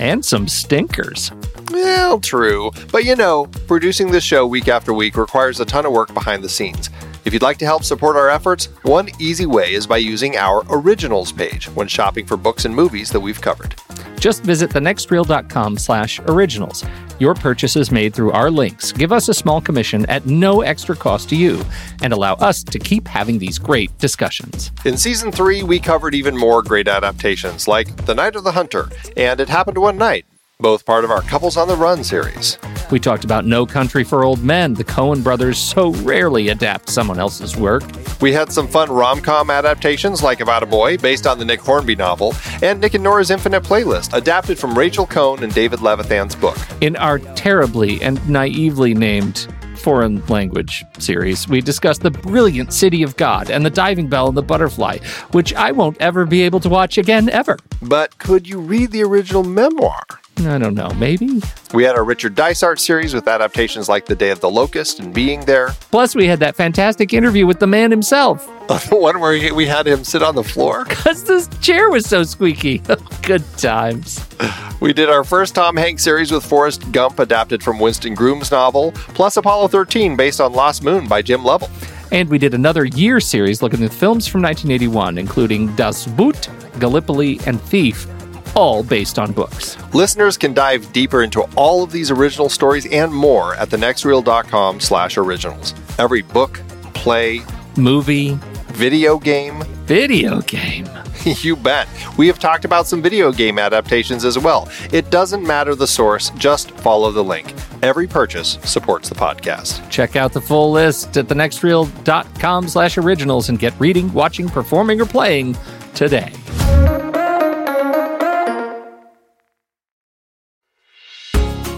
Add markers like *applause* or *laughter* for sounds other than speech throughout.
And some stinkers. Well, true. But you know, producing this show week after week requires a ton of work behind the scenes. If you'd like to help support our efforts, one easy way is by using our originals page when shopping for books and movies that we've covered. Just visit thenextreel.com slash originals. Your purchases made through our links give us a small commission at no extra cost to you and allow us to keep having these great discussions. In season three, we covered even more great adaptations like The Night of the Hunter and It Happened One Night, both part of our Couples on the Run series. We talked about No Country for Old Men. The Coen brothers so rarely adapt someone else's work. We had some fun rom com adaptations like About a Boy, based on the Nick Hornby novel, and Nick and Nora's Infinite Playlist, adapted from Rachel Cohn and David Levithan's book. In our terribly and naively named foreign language series, we discussed the brilliant City of God and the Diving Bell and the Butterfly, which I won't ever be able to watch again, ever. But could you read the original memoir? I don't know, maybe? We had our Richard Dysart series with adaptations like The Day of the Locust and Being There. Plus, we had that fantastic interview with the man himself. *laughs* the one where we had him sit on the floor? *laughs* Because this chair was so squeaky. *laughs* Good times. We did our first Tom Hanks series with Forrest Gump, adapted from Winston Groom's novel, plus Apollo 13, based on Lost Moon by Jim Lovell. And we did another year series looking at films from 1981, including Das Boot, Gallipoli, and Thief, all based on books. Listeners can dive deeper into all of these original stories and more at thenextreel.com slash originals. Every book, play, movie, video game, video game. *laughs* you bet. We have talked about some video game adaptations as well. It doesn't matter the source, just follow the link. Every purchase supports the podcast. Check out the full list at thenextreel.com slash originals and get reading, watching, performing, or playing today.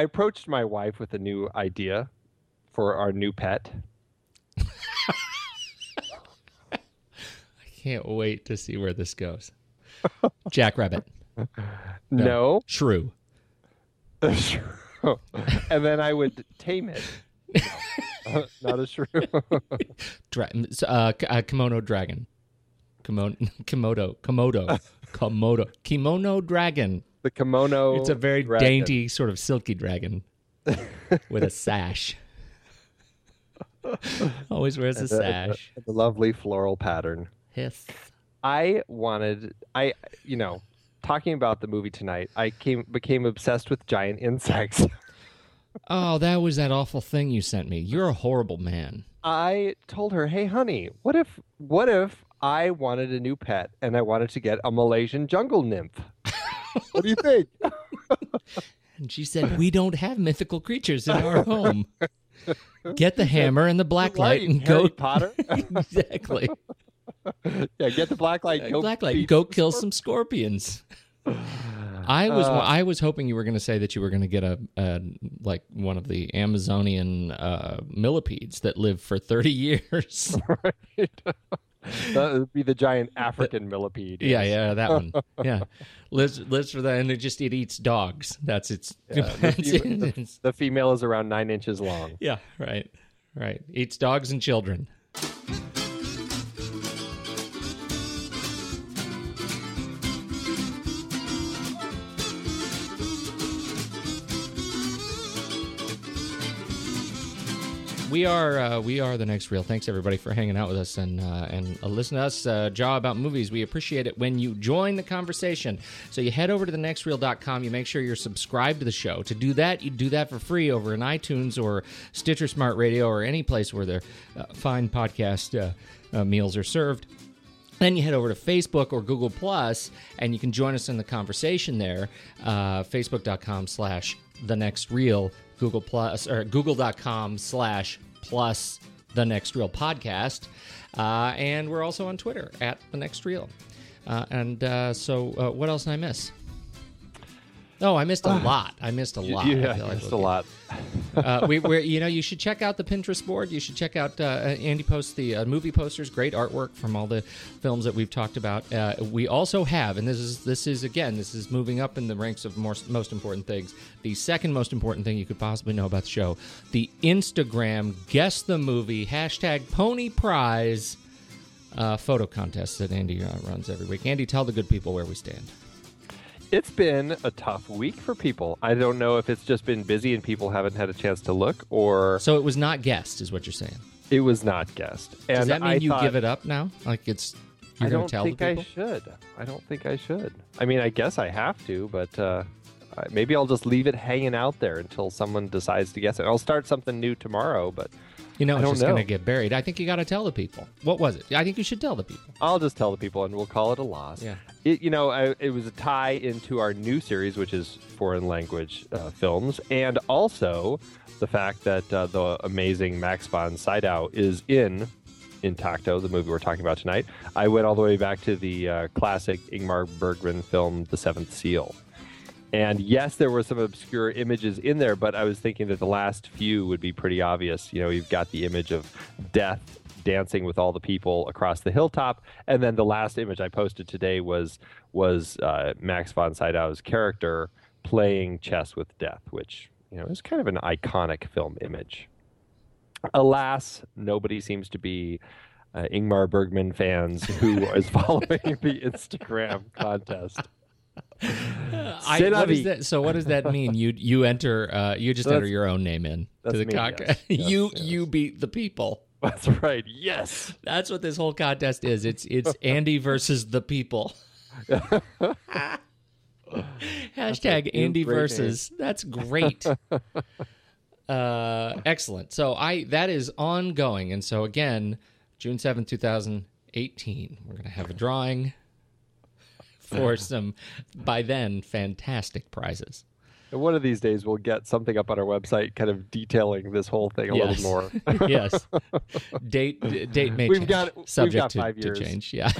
I approached my wife with a new idea for our new pet. *laughs* I can't wait to see where this goes. Jack Rabbit. *laughs* No. *laughs* Shrew. and then I would tame it. No, not a shrew. Dra- uh, k- uh, kimono dragon. Kimono, Komodo, Komodo, Komodo, kimono dragon. The kimono. It's a very dragon. dainty, sort of silky dragon *laughs* with a sash. *laughs* Always wears a The- the- sash. The, lovely floral pattern. Yes. I wanted. I you know, talking about the movie tonight, I came became obsessed with giant insects. *laughs* Oh, that was that awful thing you sent me. You're a horrible man. I told her, "Hey, honey, what if what if I wanted a new pet and I wanted to get a Malaysian jungle nymph? What do you think?" *laughs* And she said, We don't have mythical creatures in our home. Get the hammer and the black light and Harry go. Potter. *laughs* exactly. yeah, get the black light. Go black light. Go kill some scorpions. *sighs* I was Uh, I was hoping you were going to say that you were going to get a, a like one of the Amazonian uh, millipedes that live for thirty years. *laughs* That would be the giant African millipede. yeah, yeah, that one. *laughs* Yeah, lives lives for that, and it just it eats dogs. That's its. Yeah, the, *laughs* that's fe- it. the- the female is around nine inches long. yeah, right, right. Eats dogs and children. We are uh, we are the next reel. Thanks everybody for hanging out with us and uh, and uh, listen to us uh, jaw about movies. We appreciate it when you join the conversation. So you head over to thenextreel.com. You make sure you're subscribed to the show. To do that, you do that for free over in iTunes or Stitcher Smart Radio or any place where their uh, fine podcast uh, meals are served. Then you head over to Facebook or Google Plus, and you can join us in the conversation there. Facebook.com slash the next reel, Google Plus or Google.com slash plus the next reel podcast. Uh, and we're also on Twitter at the next reel. Uh, and uh, so, uh, what else did I miss? Oh, I missed a lot. I missed a lot. I Yeah, feel like just a lot. *laughs* uh, we, we're, you know, you should check out the Pinterest board. You should check out uh, Andy posts the uh, movie posters. Great artwork from all the films that we've talked about. Uh, we also have, and this is this is again, this is moving up in the ranks of more, most important things. The second most important thing you could possibly know about the show: the Instagram guess the movie hashtag Pony Prize uh, photo contest that Andy uh, runs every week. Andy, tell the good people where we stand. It's been a tough week for people. I don't know if it's just been busy and people haven't had a chance to look, or So it was not guessed, is what you're saying. it was not guessed. And Does that mean I you thought- give it up now? Like it's you're I going don't to tell think the people? I should. I don't think I should. I mean, I guess I have to, but uh, maybe I'll just leave it hanging out there until someone decides to guess it. I'll start something new tomorrow, but You know, I it's just going to get buried. I think you got to tell the people. What was it? I think you should tell the people. I'll just tell the people and we'll call it a loss. Yeah. It, you know, I, it was a tie into our new series, which is foreign language uh, films, and also the fact that uh, the amazing Max von Sydow is in Intacto, the movie we're talking about tonight. I went all the way back to the uh, classic Ingmar Bergman film, The Seventh Seal. And yes, there were some obscure images in there, but I was thinking that the last few would be pretty obvious. You know, you've got the image of death dancing with all the people across the hilltop, and then the last image I posted today was was uh, Max von Sydow's character playing chess with death, which you know is kind of an iconic film image. Alas, nobody seems to be uh, Ingmar Bergman fans who *laughs* is following the Instagram contest. *laughs* I, what is that? So what does that mean? You you enter uh, you just enter your own name in to the contest. yes. *laughs* Yes, you yes. you beat the people. That's right. Yes. That's what this whole contest is. It's it's *laughs* Andy versus the people. Hashtag Andy versus. That's great. uh, excellent. So I that is ongoing, and so again, June seventh, two thousand eighteen, we're gonna have a drawing for *laughs* some by then fantastic prizes. And one of these days, we'll get something up on our website, kind of detailing this whole thing a Yes. little more. *laughs* yes. *laughs* Date d- date may We've change. got- we've subject got to, five to change. Yeah.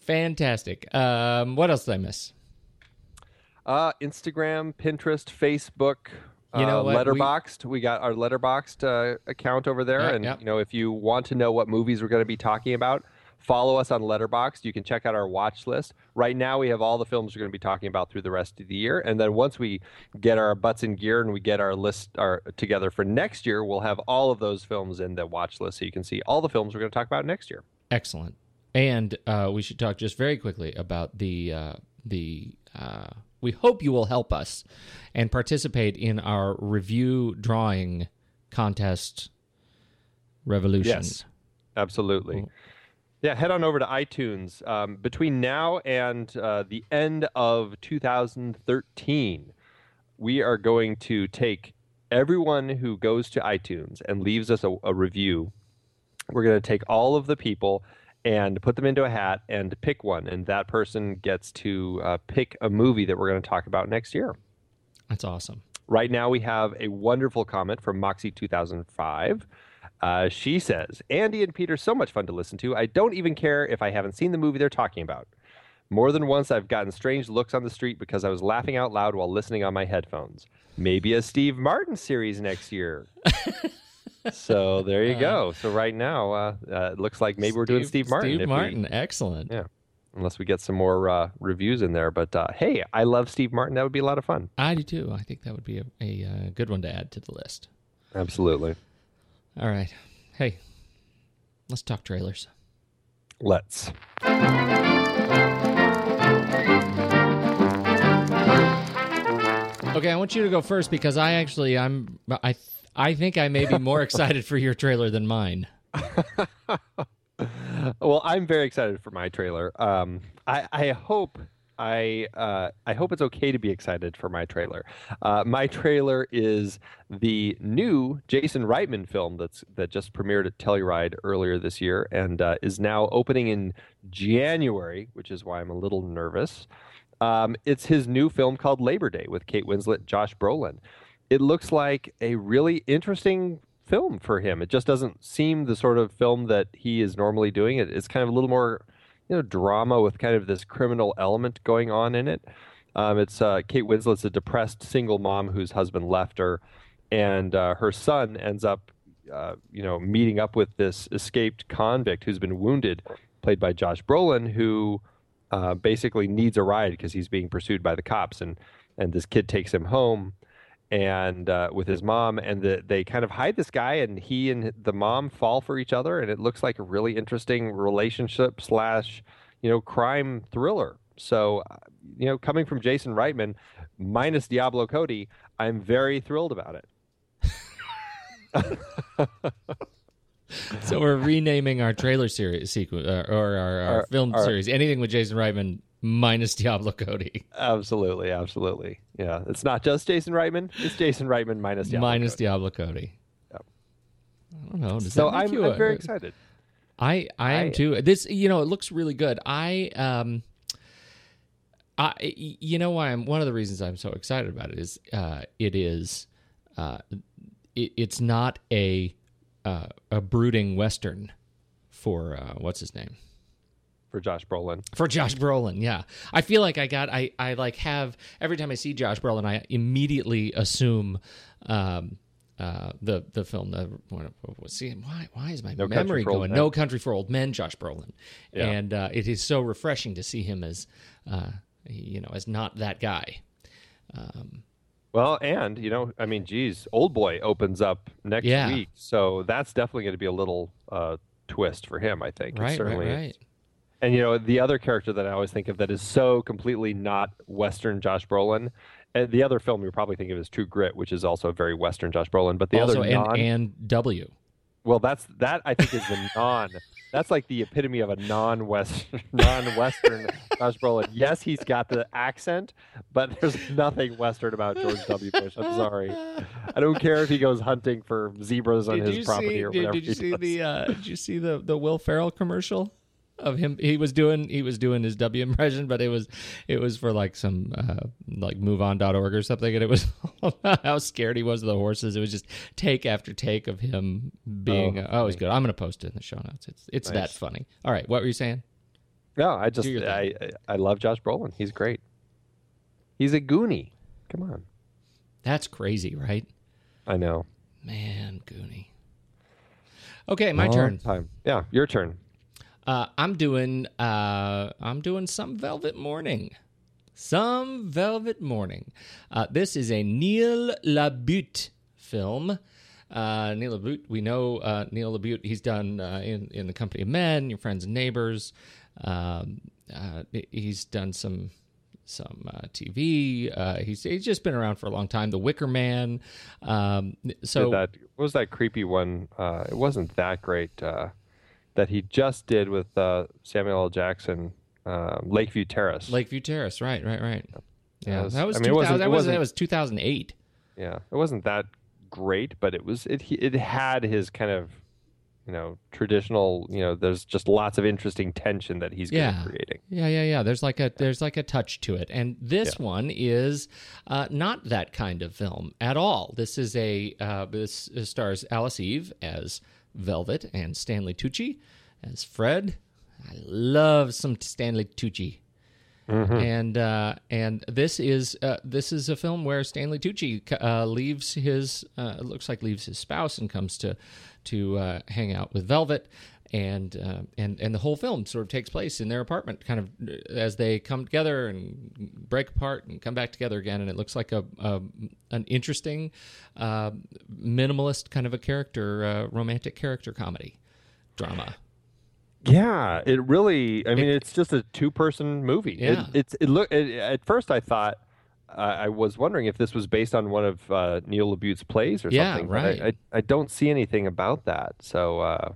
Fantastic. Um, what else did I miss? Uh, Instagram, Pinterest, Facebook. You know uh, what? We- Letterboxd. We, got our Letterboxd uh, account over there, Yeah, and yeah. you know if you want to know what movies we're going to be talking about, Follow us on Letterboxd. You can check out our watch list. Right now, we have all the films we're going to be talking about through the rest of the year, and then once we get our butts in gear and we get our list our, together for next year, we'll have all of those films in the watch list, so you can see all the films we're going to talk about next year. Excellent. And uh, we should talk just very quickly about the uh, the. Uh, we hope you will help us and participate in our review drawing contest revolution. Yes, absolutely. Yeah, head on over to iTunes. Um, between now and uh, the end of 2013, we are going to take everyone who goes to iTunes and leaves us a, a review. We're going to take all of the people and put them into a hat and pick one, and that person gets to uh, pick a movie that we're going to talk about next year. That's awesome. Right now, we have a wonderful comment from Moxie2005. Uh, she says, Andy and Peter, so much fun to listen to. I don't even care if I haven't seen the movie they're talking about. More than once, I've gotten strange looks on the street because I was laughing out loud while listening on my headphones. Maybe a Steve Martin series next year. *laughs* so there you go. So right now, uh, uh, it looks like maybe we're doing Steve Martin. Steve if we- Martin, excellent. yeah, unless we get some more uh, reviews in there. But uh, hey, I love Steve Martin. That would be a lot of fun. I do too. I think that would be a, a uh, good one to add to the list. Absolutely. All right. Hey, let's talk trailers. Let's. Okay, I want you to go first because I actually I'm I I think I may be *laughs* more excited for your trailer than mine. *laughs* Well, I'm very excited for my trailer. Um, I, I hope I uh, I hope it's okay to be excited for my trailer. Uh, my trailer is the new Jason Reitman film that's that just premiered at Telluride earlier this year and uh, is now opening in January, which is why I'm a little nervous. Um, it's his new film called Labor Day with Kate Winslet, Josh Brolin. It looks like a really interesting film for him. It just doesn't seem the sort of film that he is normally doing. It, it's kind of a little more, you know, drama with kind of this criminal element going on in it. Um, it's uh, Kate Winslet's a depressed single mom whose husband left her, and uh, her son ends up, uh, you know, meeting up with this escaped convict who's been wounded, played by Josh Brolin, who uh, basically needs a ride because he's being pursued by the cops, and and this kid takes him home and uh, with his mom, and the, they kind of hide this guy, and he and the mom fall for each other, and it looks like a really interesting relationship slash, you know, crime thriller. So, uh, you know, coming from Jason Reitman, minus Diablo Cody, I'm very thrilled about it. *laughs* So we're renaming our trailer series sequence uh, or our, our Our- film our- series. Anything with Jason Reitman minus Diablo Cody. Absolutely, absolutely. Yeah, it's not just Jason Reitman; it's Jason Reitman minus Diablo minus Cody. Diablo Cody. Yep. I don't know. Does So I'm, I'm a- very excited. I I am I- too. This you know it looks really good. I um I you know why I'm one of the reasons I'm so excited about it is uh it is uh it, it's not a uh, a brooding western for uh what's his name for Josh Brolin. for Josh Brolin. Yeah, I feel like I got I I like have every time I see Josh Brolin, I immediately assume um uh the the film the see why why is my No memory going. No Country for Old Men Josh Brolin, Yeah. and uh, it is so refreshing to see him as uh you know as not that guy. Um, Well, and you know, I mean, geez, Old Boy opens up next Yeah. week, so that's definitely going to be a little uh, twist for him. I think. Right, right, certainly is. right. And you know, the other character that I always think of that is so completely not Western Josh Brolin. And the other film you're probably thinking of is True Grit, which is also a very Western Josh Brolin. But the also, other and, non, and W. well, that's that I think is the non. That's like the epitome of a non-Western, *laughs* non-Western Josh Brolin. Yes, he's got the accent, but there's nothing Western about George W. Bush. I'm sorry. I don't care if he goes hunting for zebras on Did his property see? or Did, whatever. did you he see does. the? Uh, did you see the the Will Ferrell commercial of him? He was doing he was doing his W impression, but it was it was for like some uh, like MoveOn.org or something, and it was *laughs* how scared he was of the horses. It was just take after take of him being. Oh, Oh, oh it was good. I'm going to post it in the show notes. It's it's that funny. All right, what were you saying? No, I just I I I love Josh Brolin. He's great. He's a Goonie. Come on. That's crazy, right? I know. Man, Goonie. Okay, my Long turn. Time. Yeah, your turn. Uh, I'm doing uh, I'm doing some Velvet Morning. Some Velvet Morning. Uh, this is a Neil LaBute film. Uh, Neil LaBute, we know uh, Neil LaBute. He's done uh, in in the Company of Men, Your Friends and Neighbors. Um, he's done some some uh, TV. Uh, he's he's just been around for a long time. The Wicker Man. Um, so that what was that creepy one? Uh, it wasn't that great. That he just did with uh, Samuel L. Jackson, uh, Lakeview Terrace. Lakeview Terrace, right, right, right. Yeah, That was- that was I mean, it wasn't- that was that was 2008. Yeah, it wasn't that great, but it was it. It had his kind of, you know, traditional. You know, there's just lots of interesting tension that he's Yeah. creating. Yeah, yeah, yeah. There's like a there's like a touch to it, and this Yeah. one is uh, not that kind of film at all. This is a uh, this stars Alice Eve as Velvet and Stanley Tucci as Fred. I love some Stanley Tucci. And uh, and this is uh, this is a film where Stanley Tucci uh, leaves his uh, it looks like leaves his spouse and comes to to uh, hang out with Velvet, and uh, and and the whole film sort of takes place in their apartment, kind of uh, as they come together and break apart and come back together again, and it looks like a, a an interesting uh, minimalist kind of a character uh, romantic character comedy drama. Yeah, it really. I mean, it's just a two-person movie. It- Yeah. it's it look. It, at first, I thought. I was wondering if this was based on one of uh, Neil LaBute's plays or Yeah, something. I- right. I, I, don't see anything about that. So, uh,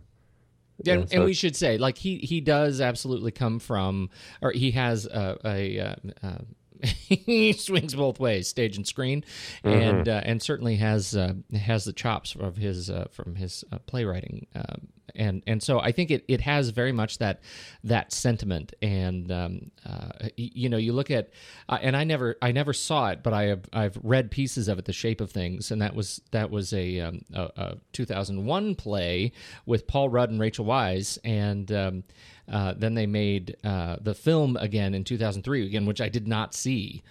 Yeah, and, so- and we should say, like he he does absolutely come from, or he has a, a, uh uh, *laughs* he swings both ways, stage and screen, and uh, and certainly has uh, has the chops of his uh, from his uh, playwriting, uh, and and so I think it, it has very much that that sentiment, and um, uh, you know you look at, and I never I never saw it, but I have I've read pieces of it, The Shape of Things, and that was that was a um, a, a 2001 play with Paul Rudd and Rachel Wise, and um, uh, then they made uh, the film again in 2003 again, which I did not see.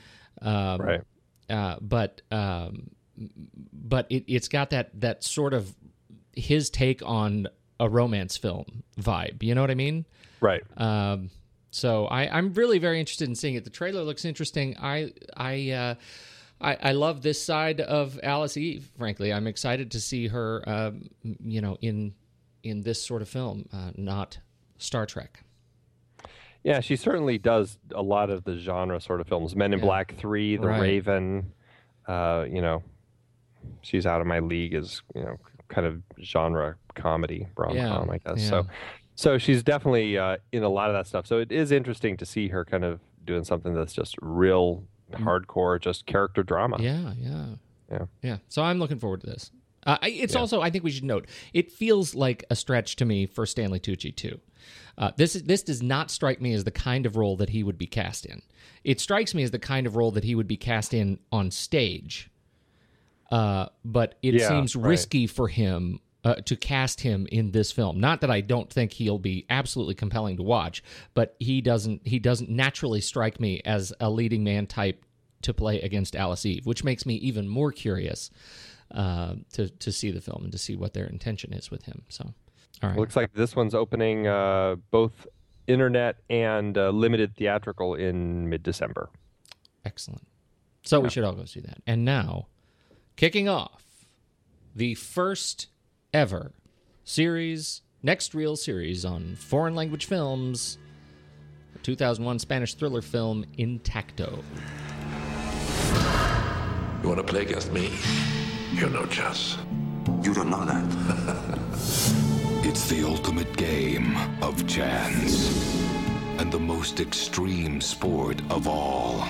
Um, right. uh, but um, but it, it's got that that sort of his take on a romance film vibe. You know what I mean? Right. Um, so I, I'm really very interested in seeing it. The trailer looks interesting. I I, uh, I I love this side of Alice Eve. Frankly, I'm excited to see her. Um, you know, in in this sort of film, uh, not Star Trek. Yeah, she certainly does a lot of the genre sort of films. Men in Yeah. Black Three, The Right. Raven. Uh, you know, she's out of my league as you know, kind of genre comedy rom com, Yeah, I guess. yeah. So, so she's definitely uh, in a lot of that stuff. So it is interesting to see her kind of doing something that's just real hardcore, just character drama. Yeah, yeah, Yeah. yeah. So I'm looking forward to this. Uh, it's also, I think we should note, it feels like a stretch to me for Stanley Tucci too. Uh, this this does not strike me as the kind of role that he would be cast in. It strikes me as the kind of role that he would be cast in on stage. Uh, but it Yeah, seems right. risky for him uh, to cast him in this film. Not that I don't think he'll be absolutely compelling to watch, but he doesn't he doesn't naturally strike me as a leading man type to play against Alice Eve, which makes me even more curious uh, to to see the film and to see what their intention is with him. So, all right, Looks like this one's opening uh, both internet and uh, limited theatrical in mid December. excellent. So we should all go see that. And now, kicking off the first ever series, next reel series on foreign language films, the 2001 Spanish thriller film Intacto. You want to play against me? You're no chess. You don't know that. *laughs* It's the ultimate game of chance. And the most extreme sport of all.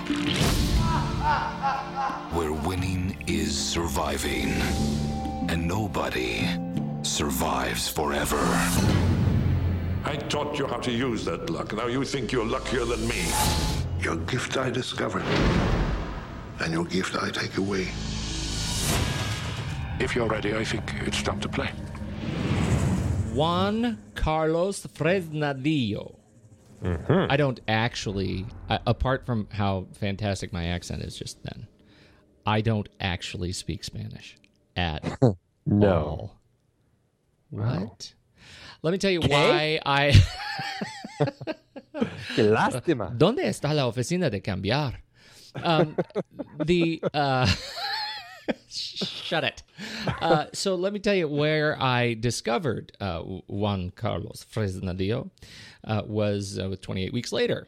Where winning is surviving. And nobody survives forever. I taught you how to use that luck. Now you think you're luckier than me. Your gift I discover, and your gift I take away. If you're ready, I think it's time to play. Juan Carlos Fresnadillo. I don't actually, I, apart from how fantastic my accent is just then, I don't actually speak Spanish at *laughs* No. all. What? Let me tell you why I. *laughs* Qué lástima. *laughs* ¿Dónde está la oficina de cambiar? Um, the uh, shut it. Uh, so let me tell you where I discovered uh, Juan Carlos Fresnadillo uh, was uh, 28 weeks later,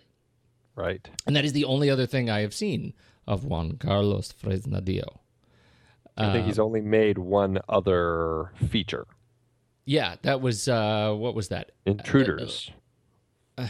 Right. and that is the only other thing I have seen of Juan Carlos Fresnadillo. I think he's only made one other feature. Yeah, that was uh, what was that? Intruders. *sighs*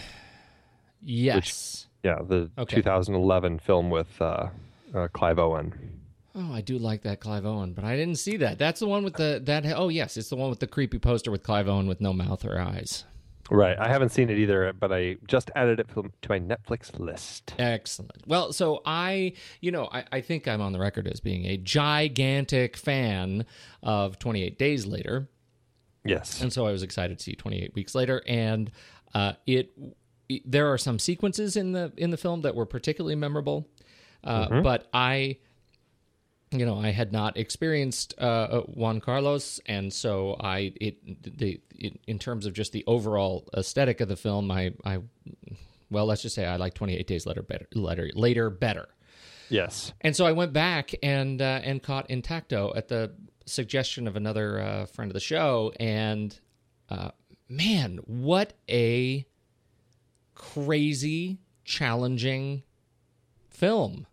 Yes. yeah, the Okay. 2011 film with uh, uh, Clive Owen. Oh, I do like that Clive Owen, but I didn't see that. That's the one with the that. Oh, yes, it's the one with the creepy poster with Clive Owen with no mouth or eyes. Right. I haven't seen it either, but I just added it to my Netflix list. Excellent. Well, so I, you know, I, I think I'm on the record as being a gigantic fan of 28 Days Later. Yes. And so I was excited to see 28 Weeks Later. And uh, it, it, there are some sequences in the in the film that were particularly memorable. Uh, But I, you know, I had not experienced uh, uh, Juan Carlos, and so I it the it, in terms of just the overall aesthetic of the film, I I well, let's just say I like 28 Days Later better later later better. yes. And so I went back and uh, and caught Intacto at the suggestion of another uh, friend of the show, and uh, man, what a crazy, challenging film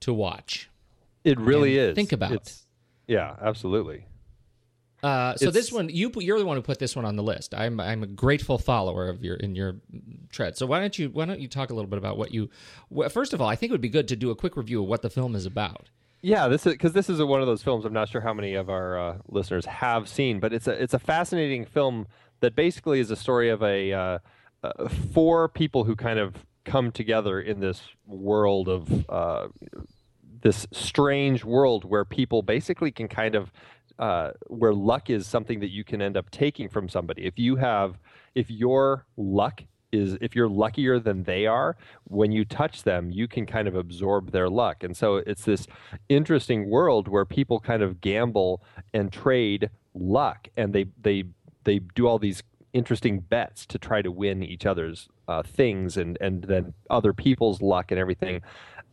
to watch. It really is. think about. It's, yeah, absolutely. Uh, so this one, you you're the one who put this one on the list. I'm I'm a grateful follower of your in your tread. So why don't you why don't you talk a little bit about what you? Well, first of all, I think it would be good to do a quick review of what the film is about. Yeah, this is because this is a, one of those films. I'm not sure how many of our uh, listeners have seen, but it's a it's a fascinating film that basically is a story of a uh, uh, four people who kind of come together in this world of uh, this strange world where people basically can kind of uh, where luck is something that you can end up taking from somebody. If you have, if your luck is, if you're luckier than they are, when you touch them, you can kind of absorb their luck. And so it's this interesting world where people kind of gamble and trade luck, and they they they do all these interesting bets to try to win each other's uh, things and and then other people's luck and everything.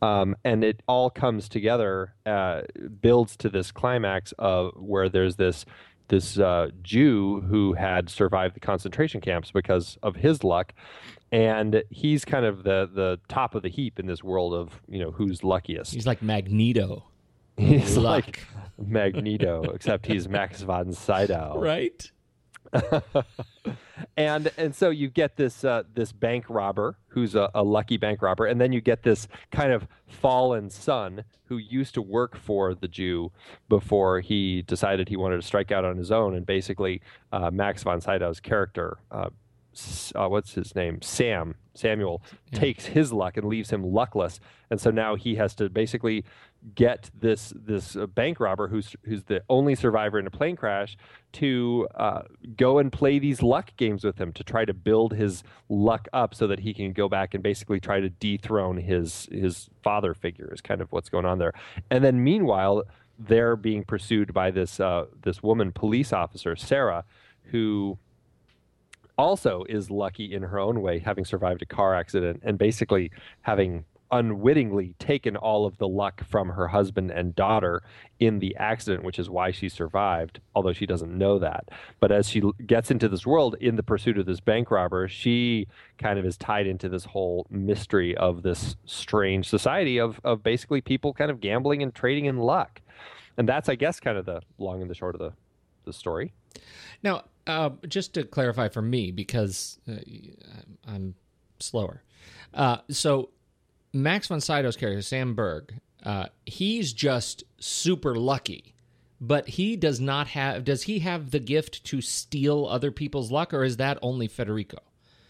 Um, and it all comes together, uh, builds to this climax of where there's this this uh, Jew who had survived the concentration camps because of his luck, and he's kind of the the top of the heap in this world of you know who's luckiest. He's like Magneto, He's luck. like Magneto, except he's Max von Sydow *laughs* right? And and so you get this uh, this bank robber who's a, a lucky bank robber, and then you get this kind of fallen son who used to work for the Jew before he decided he wanted to strike out on his own, and basically uh, Max von Sydow's character. Uh, uh, what's his name? Sam Samuel takes his luck and leaves him luckless, and so now he has to basically get this this uh, bank robber who's who's the only survivor in a plane crash to uh, go and play these luck games with him to try to build his luck up so that he can go back and basically try to dethrone his his father figure is kind of what's going on there. And then meanwhile, they're being pursued by this uh, this woman police officer Sarah, who also is lucky in her own way, having survived a car accident and basically having unwittingly taken all of the luck from her husband and daughter in the accident, which is why she survived, although she doesn't know that. But as she gets into this world in the pursuit of this bank robber, she kind of is tied into this whole mystery of this strange society of, of basically people kind of gambling and trading in luck. And that's, I guess, kind of the long and the short of the, the story. Now, uh, just to clarify for me, because uh, I'm slower. Uh, so, Max von Sydow's character, Sam Berg, uh, he's just super lucky, but he does not have. Does he have the gift to steal other people's luck, or is that only Federico?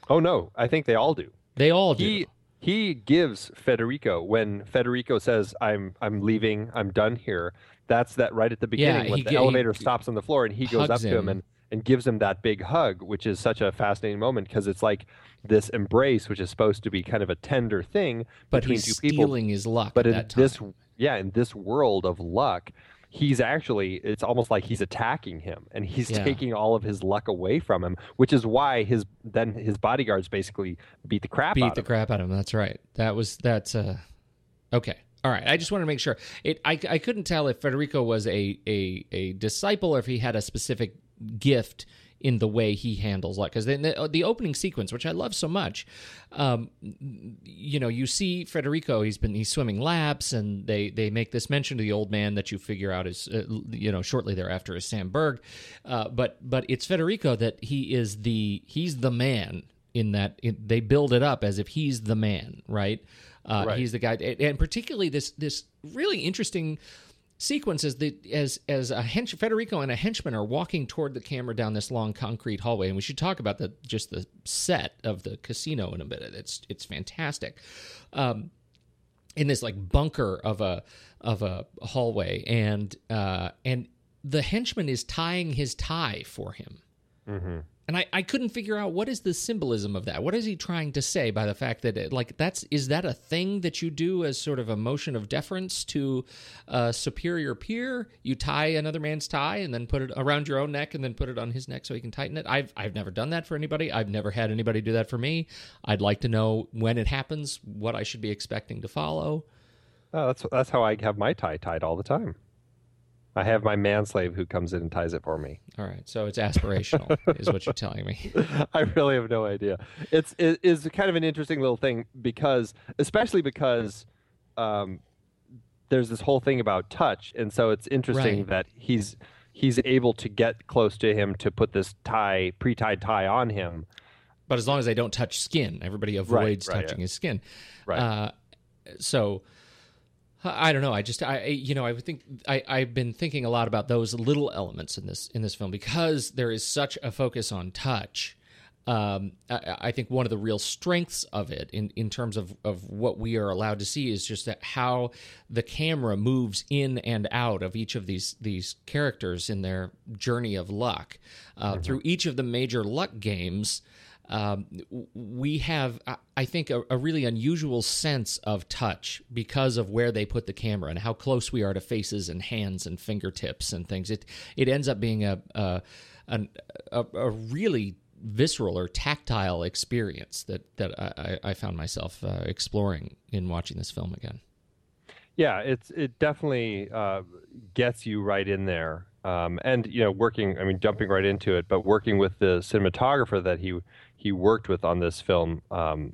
Oh, no, I think they all do. They all do. he he gives Federico when Federico says I'm I'm leaving I'm done here. That's that right at the beginning when he the elevator stops on the floor and he goes up hugs to him him. and and gives him that big hug, which is such a fascinating moment because it's like this embrace, which is supposed to be kind of a tender thing but between he's two people. stealing his luck But in this, yeah, in this world of luck, he's actually it's almost like he's attacking him and he's Yeah. taking all of his luck away from him, which is why his then his bodyguards basically beat the crap beat out the of him. crap out of him. That's right. That was that's uh okay. All right. I just wanted to make sure. It I, I couldn't tell if Federico was a, a a disciple or if he had a specific gift in the way he handles luck. Because the, the opening sequence, which I love so much, um, you know, you see Federico. He's been he's swimming laps, and they they make this mention to the old man that you figure out is uh, you know shortly thereafter is Sam Berg, uh, but but it's Federico that he is the he's the man in that it, they build it up as if he's the man, right? Uh, Right. He's the guy, and and particularly this this really interesting sequence is that as as a hench, Federico and a henchman are walking toward the camera down this long concrete hallway, and we should talk about the just the set of the casino in a bit. It's it's fantastic. Um, in this like bunker of a of a hallway, and uh, and the henchman is tying his tie for him. And I, I couldn't figure out what is the symbolism of that. What is he trying to say by the fact that it, like that's is that a thing that you do as sort of a motion of deference to a superior peer? You tie another man's tie and then put it around your own neck and then put it on his neck so he can tighten it. I've I've never done that for anybody. I've never had anybody do that for me. I'd like to know when it happens, what I should be expecting to follow. Oh, that's that's how I have my tie tied all the time. I have my manslave who comes in and ties it for me. All right, so it's aspirational, is what you're telling me. *laughs* I really have no idea. It's it is kind of an interesting little thing because, especially because, um, there's this whole thing about touch, and so it's interesting Right. that he's he's able to get close to him to put this tie pre-tied tie on him. But as long as they don't touch skin, everybody avoids right, touching yeah. his skin. Right. Uh, so I don't know. I just I you know I would think I I've been thinking a lot about those little elements in this in this film because there is such a focus on touch. Um, I, I think one of the real strengths of it, in, in terms of, of what we are allowed to see, is just that how the camera moves in and out of each of these these characters in their journey of luck uh, through each of the major luck games um, we have, I- think, a, a really unusual sense of touch because of where they put the camera and how close we are to faces and hands and fingertips and things. It it ends up being a a, a, a really visceral or tactile experience that that I, I I found myself uh, exploring in watching this film again. Yeah, it's it definitely uh, gets you right in there. Um, and you know, working, I mean, jumping right into it, but working with the cinematographer that he he worked with on this film, um,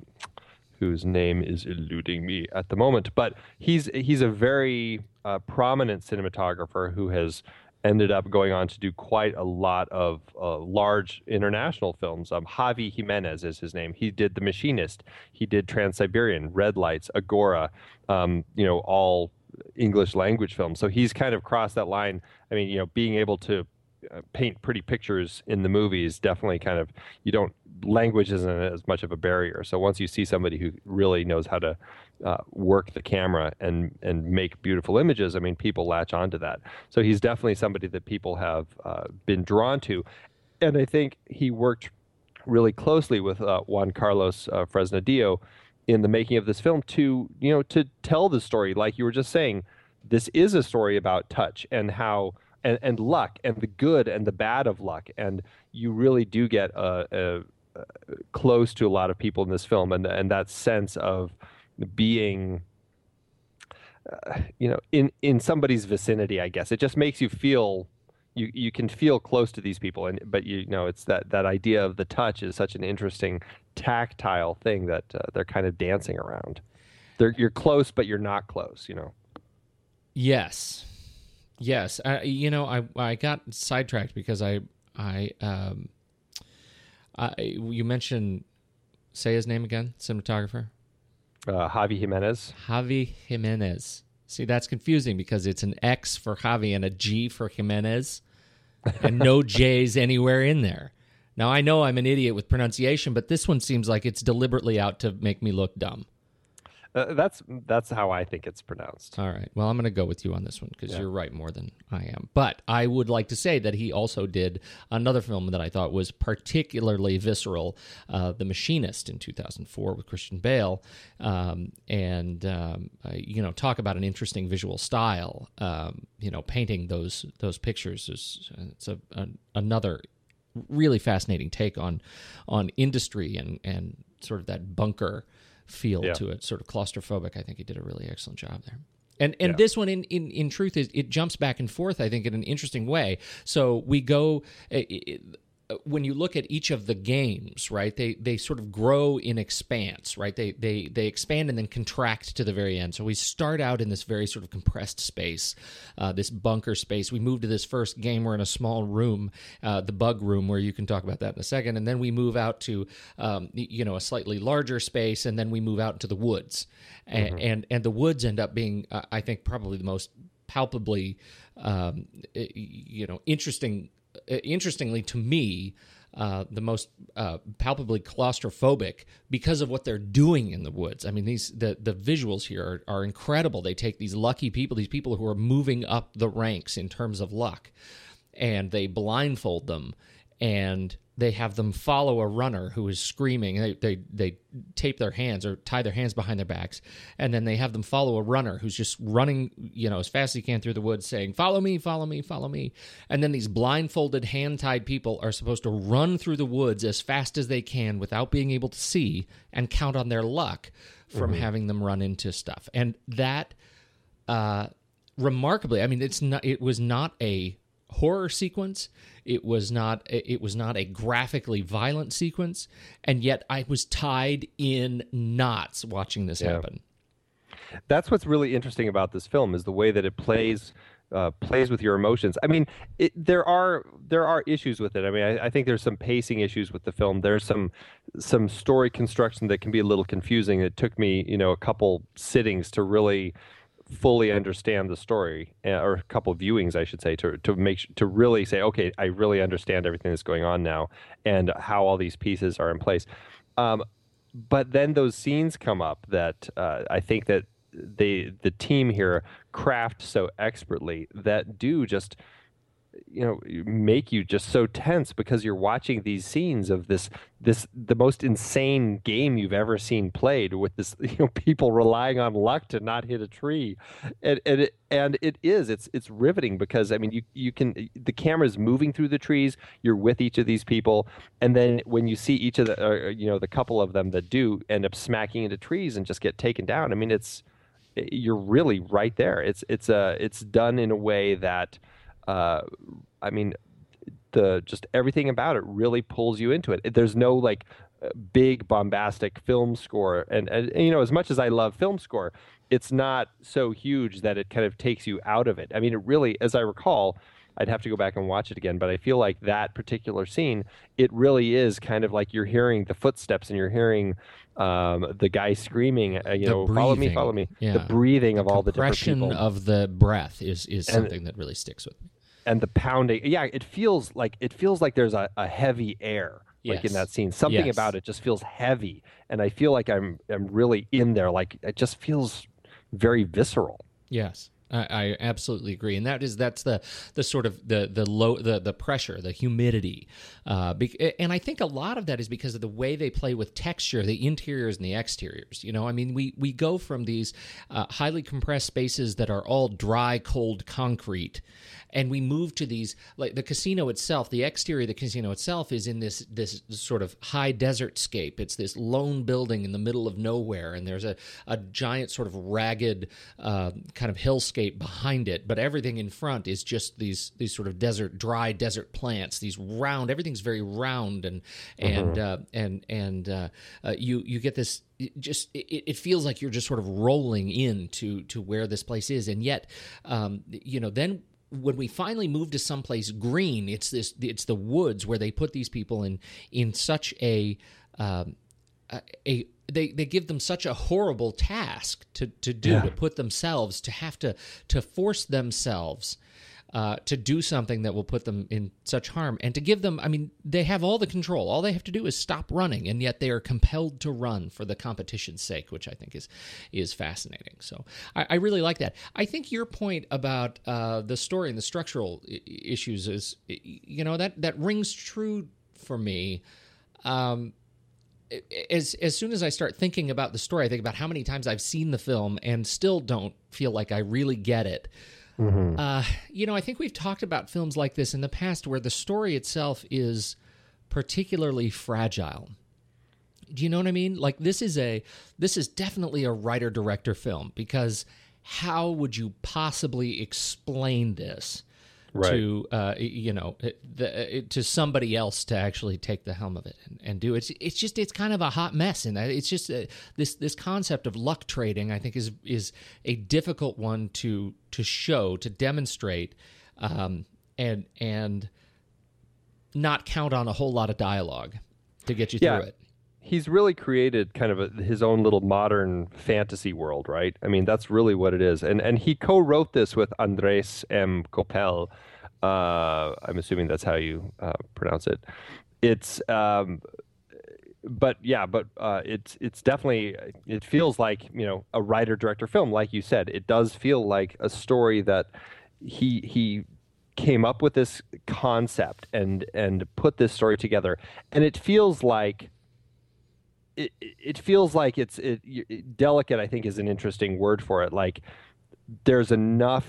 whose name is eluding me at the moment, but he's he's a very uh, prominent cinematographer who has ended up going on to do quite a lot of uh, large international films. Um, Xavi Giménez is his name. He did The Machinist. He did Transsiberian, Red Lights, Agora. Um, you know, all English language films. So he's kind of crossed that line. I mean, you know, being able to uh, paint pretty pictures in the movies definitely kind of you don't language isn't as much of a barrier. So once you see somebody who really knows how to uh, work the camera and and make beautiful images, I mean, people latch onto that. So he's definitely somebody that people have uh, been drawn to, and I think he worked really closely with uh, Juan Carlos uh, Fresnadillo in the making of this film to you know to tell the story like you were just saying this is a story about touch and how and, and luck and the good and the bad of luck and you really do get a, uh, close to a lot of people in this film and and that sense of being uh, you know in in somebody's vicinity i guess. It just makes you feel you you can feel close to these people and but you know it's that that idea of the touch is such an interesting tactile thing that uh, they're kind of dancing around. They're you're close but you're not close you know? Yes, yes. I, you know, I I got sidetracked because I I um I you mentioned say his name again, cinematographer uh, xavi giménez Xavi Giménez. See, that's confusing because it's an X for Xavi and a G for Giménez, and no *laughs* J's anywhere in there. Now I know I'm an idiot with pronunciation, but this one seems like it's deliberately out to make me look dumb. Uh, that's that's how I think it's pronounced. All right. Well, I'm going to go with you on this one because you're right more than I am. But I would like to say that he also did another film that I thought was particularly visceral, uh, The Machinist in 2004 with Christian Bale. Um, and, um, uh, you know, talk about an interesting visual style. Um, you know, painting those those pictures is it's a, a, another really fascinating take on on industry and, and sort of that bunker feel Yeah. to it, sort of claustrophobic. I think he did a really excellent job there. And and this one, in, in in truth, is it jumps back and forth. I think in an interesting way. So we go. eh, eh, when you look at each of the games, right, they they sort of grow in expanse, right? They they they expand and then contract to the very end. So we start out in this very sort of compressed space, uh, this bunker space. We move to this first game. We're in a small room, uh, the bug room, where you can talk about that in a second, and then we move out to um, you know a slightly larger space, and then we move out into the woods, A- and and the woods end up being, uh, I think, probably the most palpably, um, you know, interesting. Uh, Interestingly, to me, uh, the most uh, palpably claustrophobic because of what they're doing in the woods. I mean, these the the visuals here are, are incredible. They take these lucky people, these people who are moving up the ranks in terms of luck, and they blindfold them and they have them follow a runner who is screaming. They, they they tape their hands or tie their hands behind their backs, and then they have them follow a runner who's just running, you know, as fast as he can through the woods, saying, "Follow me, follow me, follow me." And then these blindfolded, hand-tied people are supposed to run through the woods as fast as they can without being able to see, and count on their luck from having them run into stuff. And that uh, remarkably, I mean, it's not. It was not a horror sequence. It was not. It was not a graphically violent sequence, and yet I was tied in knots watching this happen. that's what's really interesting about this film is the way that it plays uh, plays with your emotions. I mean, it, there are there are issues with it. I mean, I, I think there's some pacing issues with the film. There's some some story construction that can be a little confusing. It took me, you know, a couple sittings to really fully understand the story, uh, or a couple viewings, I should say, to to make to really say, okay, I really understand everything that's going on now, and how all these pieces are in place. Um, but then those scenes come up that uh, I think that they the team here craft so expertly that do just you know make you just so tense because you're watching these scenes of this this the most insane game you've ever seen played with this *laughs* you know people relying on luck to not hit a tree. And and it, and it is it's it's riveting because i mean you you can the camera's moving through the trees you're with each of these people and then when you see each of the uh, you know the couple of them that do end up smacking into trees and just get taken down i mean it's you're really right there. It's it's uh it's done in a way that uh, I mean, the just everything about it really pulls you into it. There's no like uh, big bombastic film score, and, and, and, you know, as much as I love film score, it's not so huge that it kind of takes you out of it. I mean, it really, as I recall. I'd have to go back and watch it again, but I feel like that particular scene, it really is kind of like you're hearing the footsteps and you're hearing um, the guy screaming, uh, you The know, follow me, breathing. follow me. Yeah. The breathing of all the different people. of the breath is is And- something that really sticks with me. And the pounding yeah it feels like it feels like there's a, a heavy air like in that scene something Yes. about it just feels heavy and i feel like i'm i'm really in there like it just feels very visceral Yes. I, I absolutely agree, and that is that's the the sort of the the low the the pressure, the humidity, uh, bec- and I think a lot of that is because of the way they play with texture, the interiors and the exteriors. You know, I mean, we we go from these uh, highly compressed spaces that are all dry, cold concrete, and we move to these like the casino itself. The exterior of the casino itself is in this this sort of high desert scape. It's this lone building in the middle of nowhere, and there's a a giant sort of ragged uh, kind of hillscape behind it, but everything in front is just these these sort of desert, dry desert plants. These round, everything's very round, and and uh, and and uh, uh, you you get this. it Just it, it feels like you're just sort of rolling into to where this place is, and yet, um, you know, then when we finally move to someplace green, it's this it's the woods where they put these people in in such a um, a, a they they give them such a horrible task to to do to put themselves to have to to force themselves uh, to do something that will put them in such harm. And to give them i mean they have all the control. All they have to do is stop running and yet they are compelled to run for the competition's sake which i think is is fascinating. So i, I really like that. I think your point about uh, the story and the structural I- issues is you know that that rings true for me. Um, as as soon as I start thinking about the story, I think about how many times I've seen the film and still don't feel like I really get it. Uh, you know, I think we've talked about films like this in the past where the story itself is particularly fragile. Do you know what I mean? Like this is a this is definitely a writer director film because how would you possibly explain this Right. to uh, you know the, to somebody else to actually take the helm of it and, and do it? It's, it's just it's kind of a hot mess, and it's just uh, this this concept of luck trading. I think is is a difficult one to to show to demonstrate, um, and and not count on a whole lot of dialogue to get you Yeah. through it. He's really created kind of a, his own little modern fantasy world, right? I mean, that's really what it is. And and he co-wrote this with Andres M. Koppel. Uh, I'm assuming that's how you uh, pronounce it. It's um, but yeah, but uh, it's it's definitely it feels like you know a writer director film, like you said. It does feel like a story that he he came up with this concept and and put this story together, and it feels like it, it feels like it's it, it- delicate. I think is an interesting word for it. Like there's enough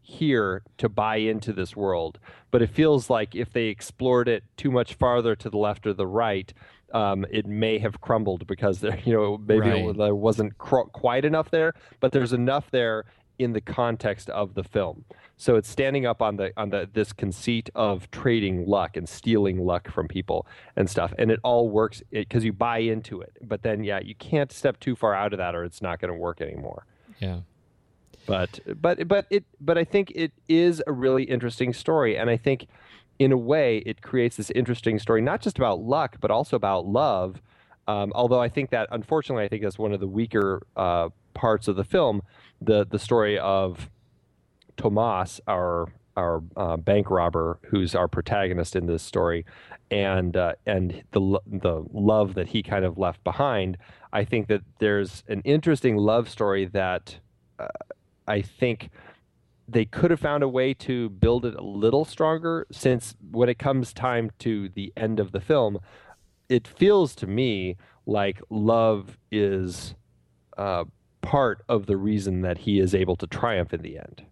here to buy into this world, but it feels like if they explored it too much farther to the left or the right, um, it may have crumbled because there, *laughs* you know, maybe it- there wasn't cr- quite enough there, but there's enough there in the context of the film. So it's standing up on the on the this conceit of trading luck and stealing luck from people and stuff, and it all works because you buy into it. But then, yeah, you can't step too far out of that, or it's not going to work anymore Yeah. but but but it but I think it is a really interesting story, and I think in a way it creates this interesting story, not just about luck, but also about love. Um, although I think that unfortunately, I think that's one of the weaker uh, parts of the film, the the story of Tomas, our our uh, bank robber, who's our protagonist in this story, and uh, and the the love that he kind of left behind. I think that there's an interesting love story that uh, I think they could have found a way to build it a little stronger. Since when it comes time to the end of the film, it feels to me like love is uh, part of the reason that he is able to triumph in the end.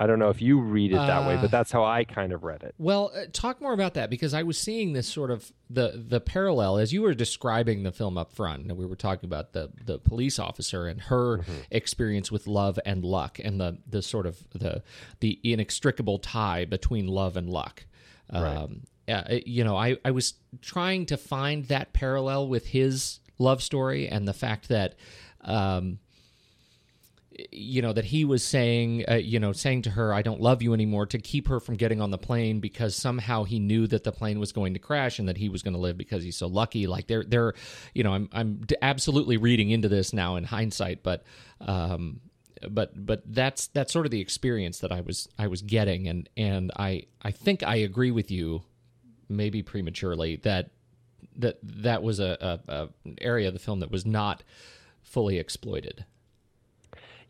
I don't know if you read it that way, Uh, but that's how I kind of read it. Well, uh, talk more about that because I was seeing this sort of the the parallel as you were describing the film up front. And we were talking about the the police officer and her experience with love and luck, and the the sort of the the inextricable tie between love and luck. Um, uh, you know, I I was trying to find that parallel with his love story and the fact that. Um, you know that he was saying uh, you know saying to her i don't love you anymore to keep her from getting on the plane because somehow he knew that the plane was going to crash and that he was going to live because he's so lucky like they're they're you know i'm i'm absolutely reading into this now in hindsight but um but but that's that's sort of the experience that i was i was getting and and i i think i agree with you maybe prematurely that that that was a, a, a area of the film that was not fully exploited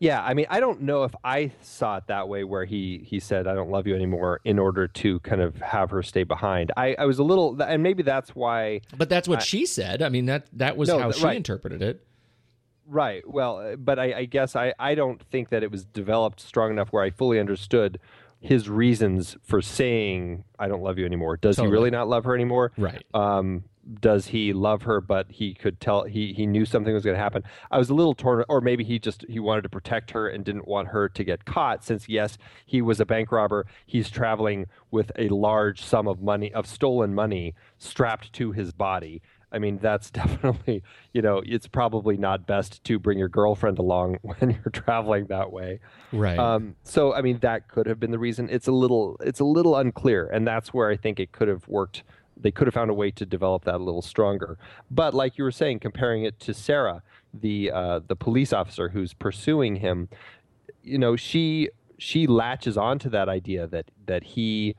Yeah, I mean, I don't know if I saw it that way, where he he said, "I don't love you anymore," in order to kind of have her stay behind. I, I was a little, and maybe that's why. But that's what she said. I mean that that was No, how she right. interpreted it. Right. Well, but I, I guess I, I don't think that it was developed strong enough where I fully understood his reasons for saying I don't love you anymore. Does Totally. he really not love her anymore? Right. Um, does he love her, but he could tell he he knew something was going to happen? I was a little torn, or maybe he just he wanted to protect her and didn't want her to get caught. Since yes, he was a bank robber, he's traveling with a large sum of money of stolen money strapped to his body. I mean, that's *laughs* definitely, you know, it's probably not best to bring your girlfriend along *laughs* when you're traveling that way. Right. Um, so, I mean, that could have been the reason. It's a little, it's a little unclear, and that's where I think it could have worked. They could have found a way to develop that a little stronger. But like you were saying, comparing it to Sarah, the uh, the police officer who's pursuing him, you know, she she latches onto that idea that that he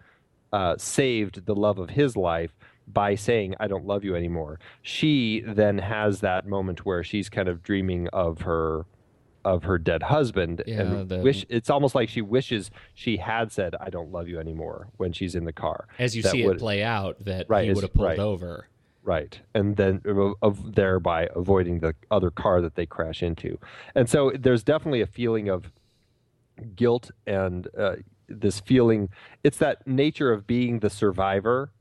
uh, saved the love of his life by saying I don't love you anymore. She then has that moment where she's kind of dreaming of her of her dead husband Yeah, and the- wish it's almost like she wishes she had said I don't love you anymore when she's in the car. As you That see would- it play out, that Right, he would have pulled right. over. Right. And then of, of thereby avoiding the other car that they crash into. And so there's definitely a feeling of guilt and uh, this feeling it's that nature of being the survivor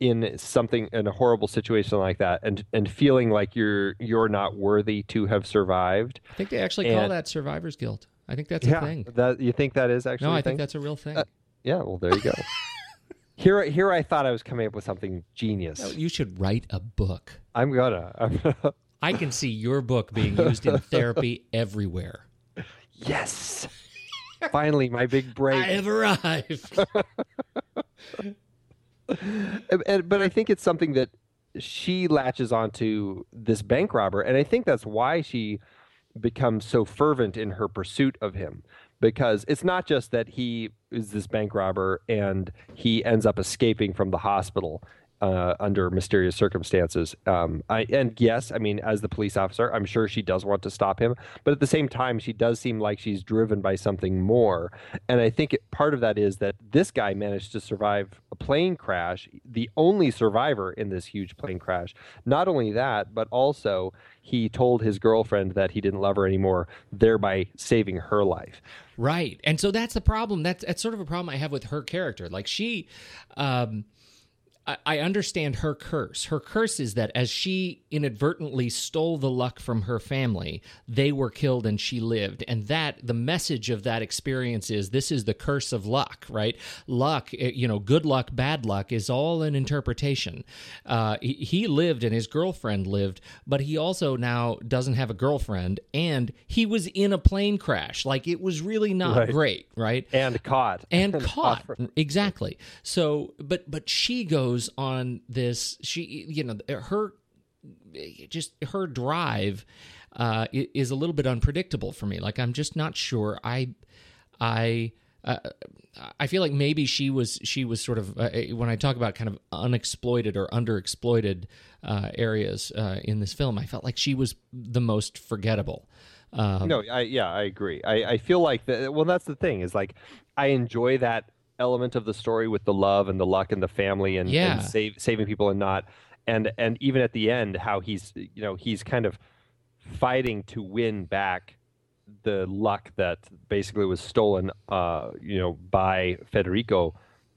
in something in a horrible situation like that and and feeling like you're you're not worthy to have survived. I think they actually call that survivor's guilt. I think that's a thing. That you think that is actually No, I think that's a real thing. Uh, Yeah, well there you go. *laughs* here here I thought I was coming up with something genius. No, you should write a book. I'm gonna. I'm gonna *laughs* I can see your book being used in therapy everywhere. Yes. Finally, my big *laughs* break. I have arrived. And- and- but I think it's something that she latches onto this bank robber, and I think that's why she becomes so fervent in her pursuit of him. Because it's not just that he is this bank robber and he ends up escaping from the hospital uh, under mysterious circumstances. Um, I, and yes, I mean, as the police officer, I'm sure she does want to stop him, but at the same time, she does seem like she's driven by something more. And I think it, part of that is that this guy managed to survive a plane crash, the only survivor in this huge plane crash. Not only that, but also he told his girlfriend that he didn't love her anymore, thereby saving her life. Right. And so that's the problem. That's that's sort of a problem I have with her character. Like she um I- I understand her curse. Her curse is that as she inadvertently stole the luck from her family, they were killed and she lived. And that the message of that experience is this is the curse of luck, right? Luck, eh, you know, good luck, bad luck is all an interpretation. Uh, he, he lived and his girlfriend lived, but he also now doesn't have a girlfriend and he was in a plane crash. Like it was really not Right. great, right? And caught. and *laughs* caught for- exactly so but but she goes on this she you know her just her drive uh is a little bit unpredictable for me like i'm just not sure i i uh, I feel like maybe she was she was sort of uh, when I talk about kind of unexploited or underexploited uh, areas uh, in this film, I felt like she was the most forgettable. Um, no, I yeah, I agree. I, I feel like that. Well, that's the thing is like I enjoy that element of the story with the love and the luck and the family and, Yeah. and save, saving people and not and and even at the end how he's you know he's kind of fighting to win back the luck that basically was stolen uh you know by Federico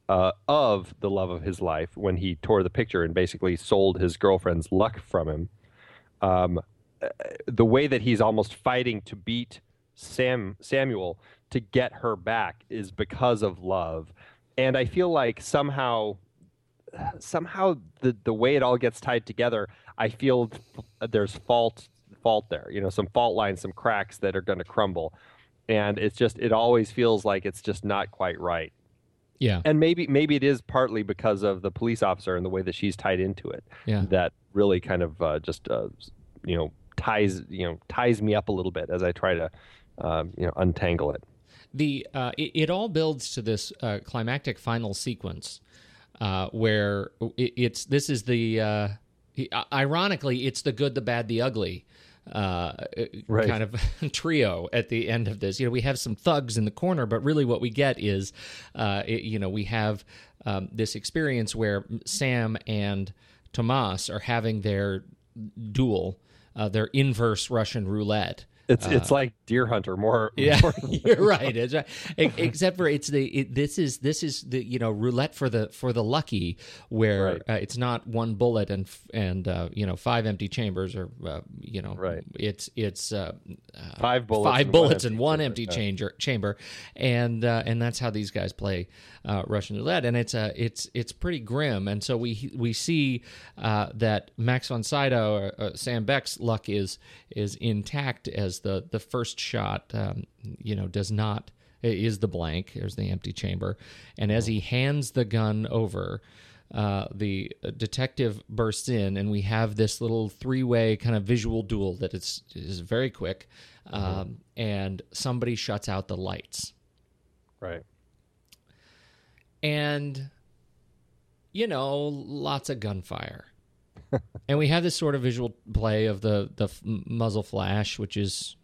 uh, of the love of his life when he tore the picture and basically sold his girlfriend's luck from him um, the way that he's almost fighting to beat Sam Samuel to get her back is because of love, and I feel like somehow, somehow the the way it all gets tied together, I feel there's fault fault there. You know, some fault lines, some cracks that are going to crumble, and it's just it always feels like it's just not quite right. yeah, And maybe maybe it is partly because of the police officer and the way that she's tied into it yeah. that really kind of uh, just uh, you know ties you know ties me up a little bit as I try to um, you know untangle it. the uh, it, it all builds to this uh, climactic final sequence uh, where it, it's this is the uh, ironically it's the good the bad the ugly uh, Right. kind of *laughs* trio at the end of this you know we have some thugs in the corner but really what we get is uh, it- you know we have um, this experience where Sam and Tomas are having their duel uh, their inverse Russian roulette It's it's like Deer Hunter more. *laughs* yeah, more- *laughs* you're right. It's right. Except for it's the it, this is this is the you know roulette for the for the lucky where Right. uh, it's not one bullet and and uh, you know five empty chambers or uh, you know Right. It's it's uh, five bullets. five and bullets empty and one empty chamber chamber and uh, and that's how these guys play uh, Russian roulette and it's a it's it's pretty grim and so we we see uh, that Max von Sydow or uh, Sam Beck's luck is is intact as the the first shot um, you know does not is the blank there's the empty chamber. And as he hands the gun over uh, the detective bursts in, and we have this little three-way kind of visual duel that is is very quick, um, and somebody shuts out the lights, Right. and you know lots of gunfire and we have this sort of visual play of the the f- muzzle flash which is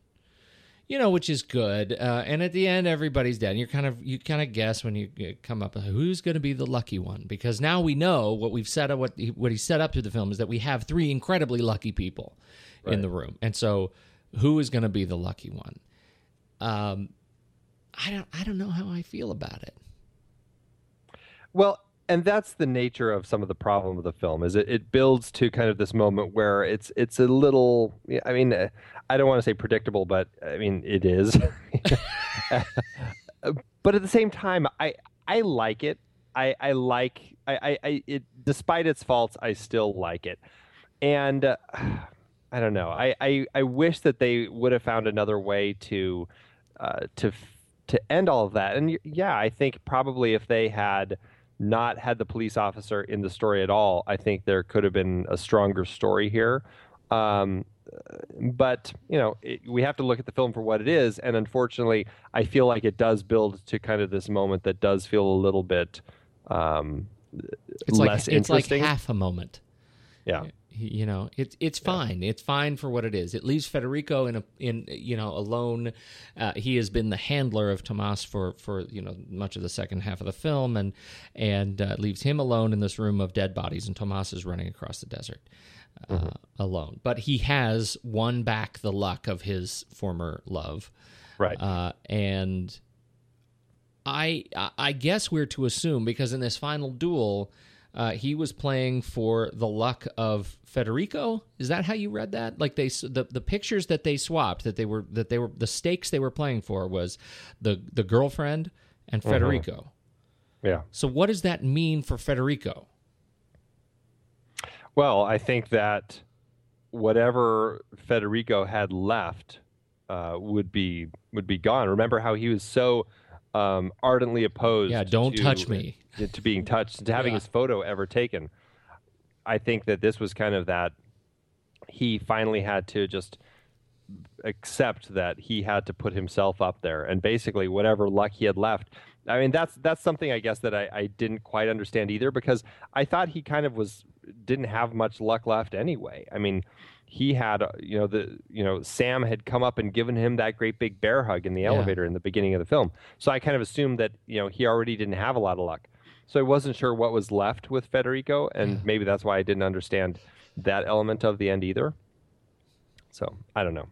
you know which is good. Uh, and at the end everybody's dead. And you're kind of you kind of guess when you uh, come up who's going to be the lucky one? Because now we know what we've set up what he, what he set up to the film is that we have three incredibly lucky people in the room. And so who is going to be the lucky one? Um i don't i don't know how i feel about it. Well, and that's the nature of some of the problem of the film is it, it builds to kind of this moment where it's it's a little I mean I don't want to say predictable but I mean it is. *laughs* But at the same time I I like it. I I like I, I it despite its faults I still like it. And uh, *sighs* I don't know. I, I I wish that they would have found another way to uh, to to end all of that. And yeah I think probably if they had not had the police officer in the story at all, I think there could have been a stronger story here. Um, but you know, it, we have to look at the film for what it is, and unfortunately, I feel like it does build to kind of this moment that does feel a little bit um, it's less like it's like half a moment. Yeah, you know it's it's fine. It's fine for what it is. It leaves federico in a in you know alone. Uh, he has been the handler of tomas for for you know much of the second half of the film and and uh, leaves him alone in this room of dead bodies and tomas is running across the desert uh, alone. But he has won back the luck of his former love. Right. uh, and I I guess we're to assume because in this final duel, uh, he was playing for the luck of Federico. Is that how you read that? Like they the the pictures that they swapped that they were that they were the stakes they were playing for was the the girlfriend and Federico. yeah. So what does that mean for Federico? Well, I think that whatever Federico had left uh, would be would be gone. Remember how he was so um, ardently opposed. Yeah, don't to- touch me. To being *laughs* touched, to having Yeah. his photo ever taken. I think that this was kind of that. He finally had to just accept that he had to put himself up there, and basically whatever luck he had left. I mean, that's that's something I guess that I, I didn't quite understand either because I thought he kind of was didn't have much luck left anyway. I mean, he had uh, you know the you know Sam had come up and given him that great big bear hug in the elevator in the beginning of the film, so I kind of assumed that you know he already didn't have a lot of luck. So I wasn't sure what was left with Federico, and maybe that's why I didn't understand that element of the end either. So I don't know.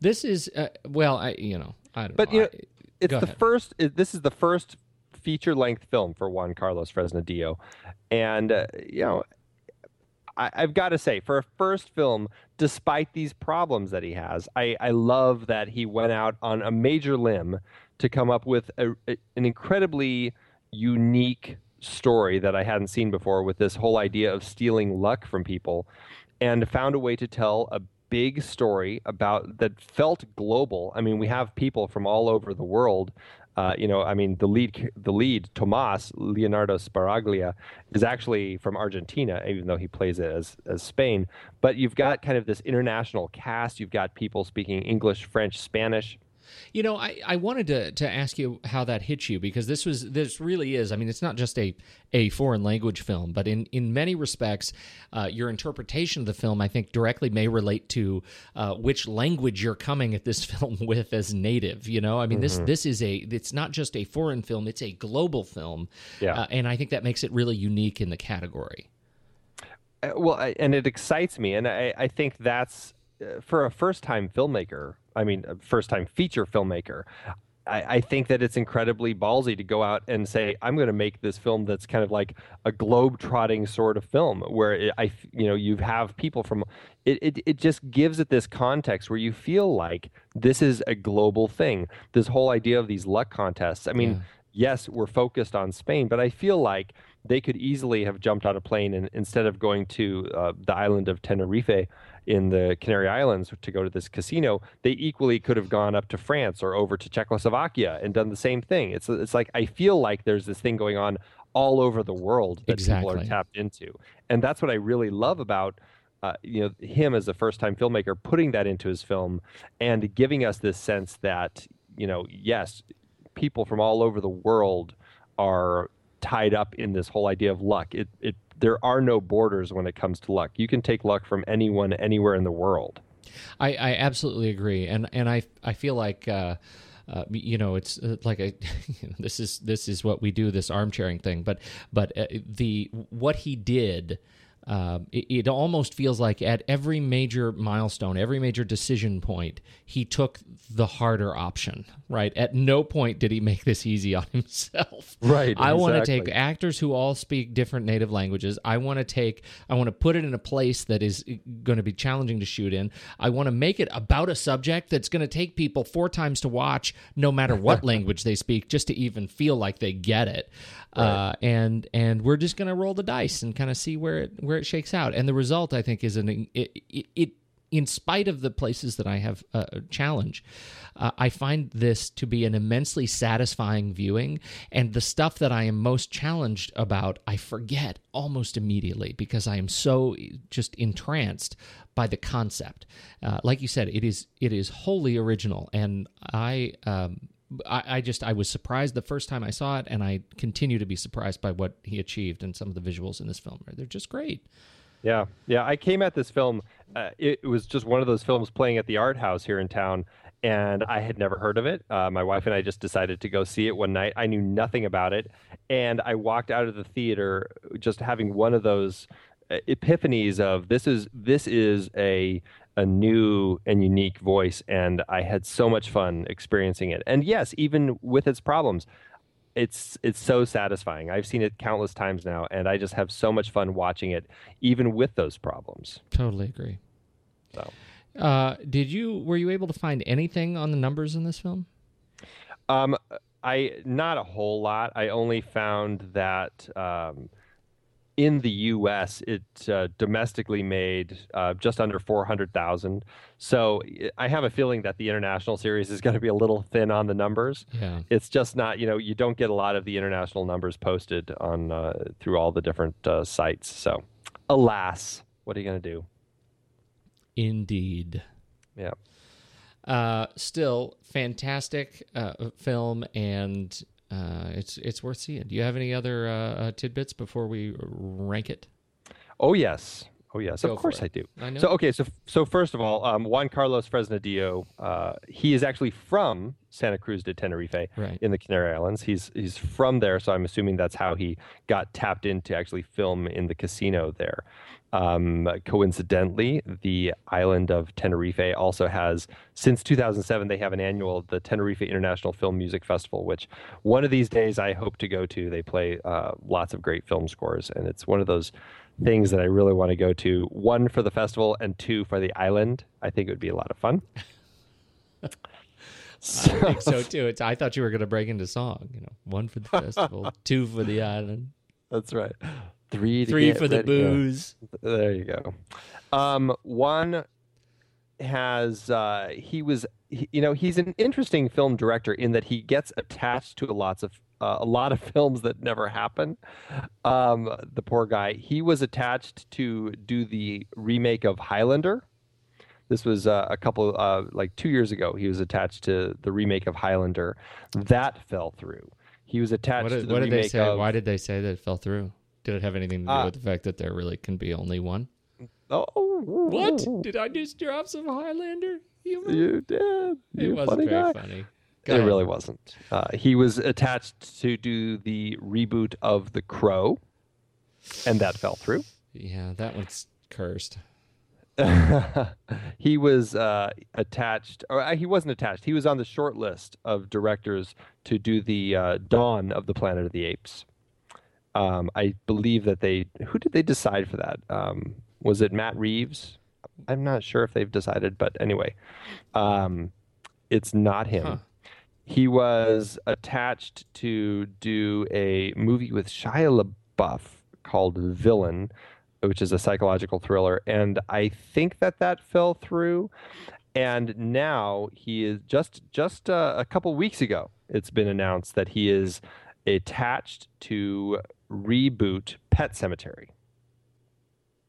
This is uh, well, I you know I don't But know. you know, I- it's the ahead. first. it- This is the first feature-length film for Juan Carlos Fresnadillo, and uh, you know, I, I've got to say, for a first film, despite these problems that he has, I, I love that he went out on a major limb to come up with a, a- an incredibly unique story that I hadn't seen before with this whole idea of stealing luck from people and found a way to tell a big story about that felt global. I mean, we have people from all over the world. Uh, you know, I mean, the lead, the lead, Tomas Leonardo Sbaraglia, is actually from Argentina, even though he plays it as as Spain. But you've got kind of this international cast. You've got people speaking English, French, Spanish. You know, I, I wanted to, to ask you how that hit you because this was this really is. I mean, it's not just a, a foreign language film, but in, in many respects, uh, your interpretation of the film, I think, directly may relate to uh, which language you're coming at this *laughs* film with as native. You know, I mean, this this is a it's not just a foreign film; it's a global film. Yeah. uh, and I think that makes it really unique in the category. Uh, well, I, and it excites me, and I, I think that's uh, for a first-time filmmaker. I mean, a first-time feature filmmaker. I, I think that it's incredibly ballsy to go out and say, "I'm going to make this film that's kind of like a globe-trotting sort of film, where it, I, you know, you have people from. It, it it just gives it this context where you feel like this is a global thing. This whole idea of these luck contests. I mean, yes, we're focused on Spain, but I feel like they could easily have jumped on a plane and instead of going to uh, the island of Tenerife in the Canary Islands to go to this casino, they equally could have gone up to France or over to Czechoslovakia and done the same thing. It's it's like I feel like there's this thing going on all over the world that people are tapped into, and that's what I really love about. Uh, you know him as a first-time filmmaker putting that into his film and giving us this sense that you know yes people from all over the world are tied up in this whole idea of luck. It it there are no borders when it comes to luck. You can take luck from anyone anywhere in the world. I, I absolutely agree, and and I I feel like. Uh, uh, you know, it's uh, like a *laughs* this is this is what we do this armchairing thing, but but uh, the what he did uh, it, it, almost feels like at every major milestone, every major decision point, he took the harder option, right? At no point did he make this easy on *laughs* himself. Right. I exactly. want to take actors who all speak different native languages. I want to take, I want to put it in a place that is going to be challenging to shoot in. I want to make it about a subject that's going to take people four times to watch, no matter what *laughs* language they speak, just to even feel like they get it. Right. Uh, and and we're just going to roll the dice and kind of see where it where it shakes out. And the result, I think, is an it, it, it in spite of the places that I have uh, challenge, uh, I find this to be an immensely satisfying viewing. And the stuff that I am most challenged about, I forget almost immediately because I am so just entranced by the concept. Uh, like you said, it is it is wholly original, and I. Um, I, I, just I was surprised the first time I saw it, and I continue to be surprised by what he achieved and some of the visuals in this film. They're just great. Yeah, yeah. I came at this film. Uh, it, was just one of those films playing at the art house here in town, and I had never heard of it. Uh, my wife and I just decided to go see it one night. I knew nothing about it, and I walked out of the theater just having one of those uh, epiphanies of this is this is a a new and unique voice and i had so much fun experiencing it and yes even with its problems it's it's so satisfying. I've seen it countless times now, and I just have so much fun watching it, even with those problems. Totally agree. So, uh, did you were you able to find anything on the numbers in this film? Um, I not a whole lot. I only found that um, in the U.S., it uh, domestically made uh, just under four hundred thousand. So I have a feeling that the international series is going to be a little thin on the numbers. Yeah. It's just not, you know, you don't get a lot of the international numbers posted on uh, through all the different uh, sites. So, alas, what are you going to do? Indeed. Yeah. Uh, still, fantastic uh, film and uh, it's it's worth seeing. Do you have any other uh, uh, tidbits before we rank it? Oh yes, oh yes, Go of course for I do. I know. So okay, so so first of all, um, Juan Carlos Fresnadillo, uh, he is actually from Santa Cruz de Tenerife Right. in the Canary Islands. He's he's from there, so I'm assuming that's how he got tapped in to actually film in the casino there. Um, coincidentally, the island of Tenerife also has, since 2007, they have an annual, the Tenerife International Film Music Festival, which one of these days I hope to go to. They play uh, lots of great film scores, and it's one of those things that I really want to go to. One for the festival, and two for the island. I think it would be a lot of fun. *laughs* I think so too. It's, I thought you were going to break into song. You know, one for the festival, *laughs* two for the island, That's right. Three, three for the booze. There you go. Um, one has uh, he was he, you know he's an interesting film director in that he gets attached to lots of uh, a lot of *laughs* films that never happen. Um, the poor guy. He was attached to do the remake of Highlander. This was uh, a couple uh, like two years ago. He was attached to the remake of Highlander. That fell through. He was attached What to did, the what did they remake say? of Why did they say that it fell through? Did it have anything to do Uh, with the fact that there really can be only one? Oh, What? Did I just drop some Highlander humor? You did. it You wasn't funny very guy. funny. Go It ahead. really wasn't. Uh, he was attached to do the reboot of The Crow, and that fell through. Yeah, that one's cursed. *laughs* he was uh, attached, or uh, he wasn't attached. He was on the short list of directors to do the uh, Dawn of the Planet of the Apes. Um, I believe that they. Who did they decide for that? Um, was it Matt Reeves? I'm not sure if they've decided, but anyway, um, it's not him. Huh. He was attached to do a movie with Shia LaBeouf called Villain, which is a psychological thriller, and I think that that fell through. And now he is just just uh, a couple weeks ago. It's been announced that he is attached to reboot Pet Sematary.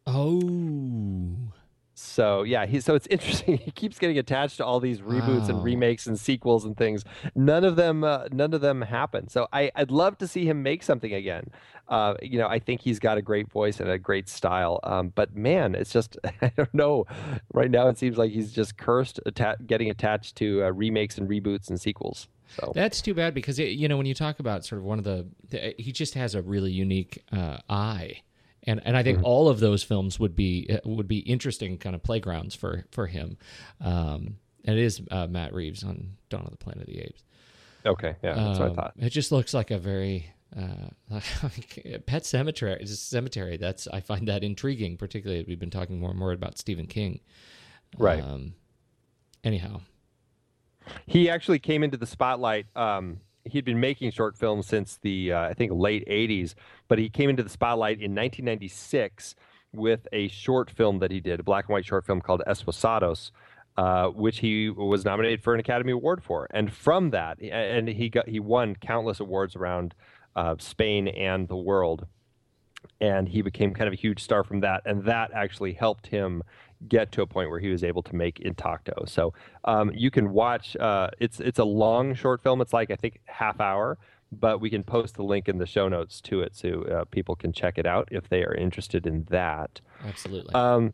Oh, So yeah, he so it's *laughs* interesting. He keeps getting attached to all these reboots and remakes and sequels and things. None of them, uh, none of them happen. So I, I'd love to see him make something again. Uh, you know, I think he's got a great voice and a great style. Um, but man, it's just *laughs* I don't know. Right now, it seems like he's just cursed atta- getting attached to uh, remakes and reboots and sequels. So That's too bad because it, you know when you talk about sort of one of the, the he just has a really unique uh, eye, and and I think Mm-hmm. all of those films would be uh, would be interesting kind of playgrounds for for him. Um, and it is uh, Matt Reeves on Dawn of the Planet of the Apes. okay, yeah, that's what I Um, thought. It just looks like a very uh, *laughs* Pet Sematary. It's a cemetery. That's I find that intriguing, particularly as we've been talking more and more about Stephen King. Right. Um, anyhow, He actually came into the spotlight. Um, he'd been making short films since the uh, I think late '80s, but he came into the spotlight in 1996 with a short film that he did, a black and white short film called Esposados, uh, which he was nominated for an Academy Award for. And from that, and he got he won countless awards around uh, Spain and the world and he became kind of a huge star from that and that actually helped him get to a point where he was able to make intacto so um, you can watch uh, it's it's a long short film it's like i think half hour but we can post the link in the show notes to it so uh, people can check it out if they are interested in that absolutely. um,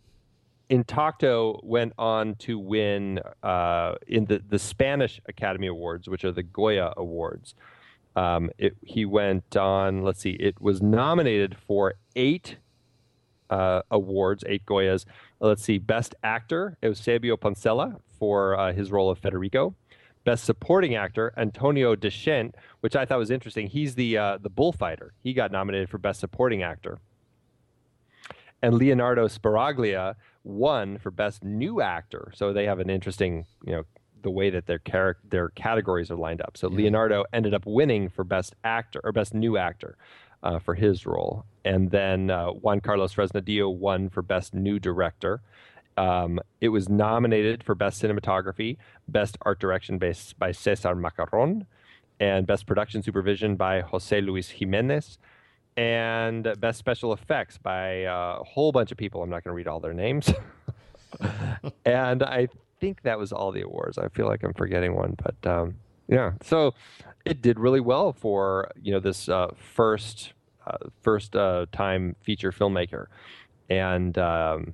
Intacto went on to win uh, in the, the Spanish Academy Awards, which are the Goya Awards. Um, it, he went on, let's see, it was nominated for eight uh, awards, eight Goyas. Let's see, Best Actor, Eusebio Poncela for uh, his role of Federico. Best Supporting Actor, Antonio Dechent, which I thought was interesting. He's the uh, the bullfighter. He got nominated for Best Supporting Actor and Leonardo Sbaraglia won for best new actor. So they have an interesting, you know, the way that their char- their categories are lined up. So Leonardo ended up winning for best actor or best new actor uh, for his role, and then uh, Juan Carlos Fresnadillo won for best new director. Um, it was nominated for best cinematography, best art direction based by Cesar Macarrón, and best production supervision by Jose Luis Jimenez and best special effects by uh, a whole bunch of people. I'm not going to read all their names. *laughs* and I think that was all the awards. I feel like I'm forgetting one, but um, yeah. So it did really well for you know this uh, first uh, first uh, time feature filmmaker, and um,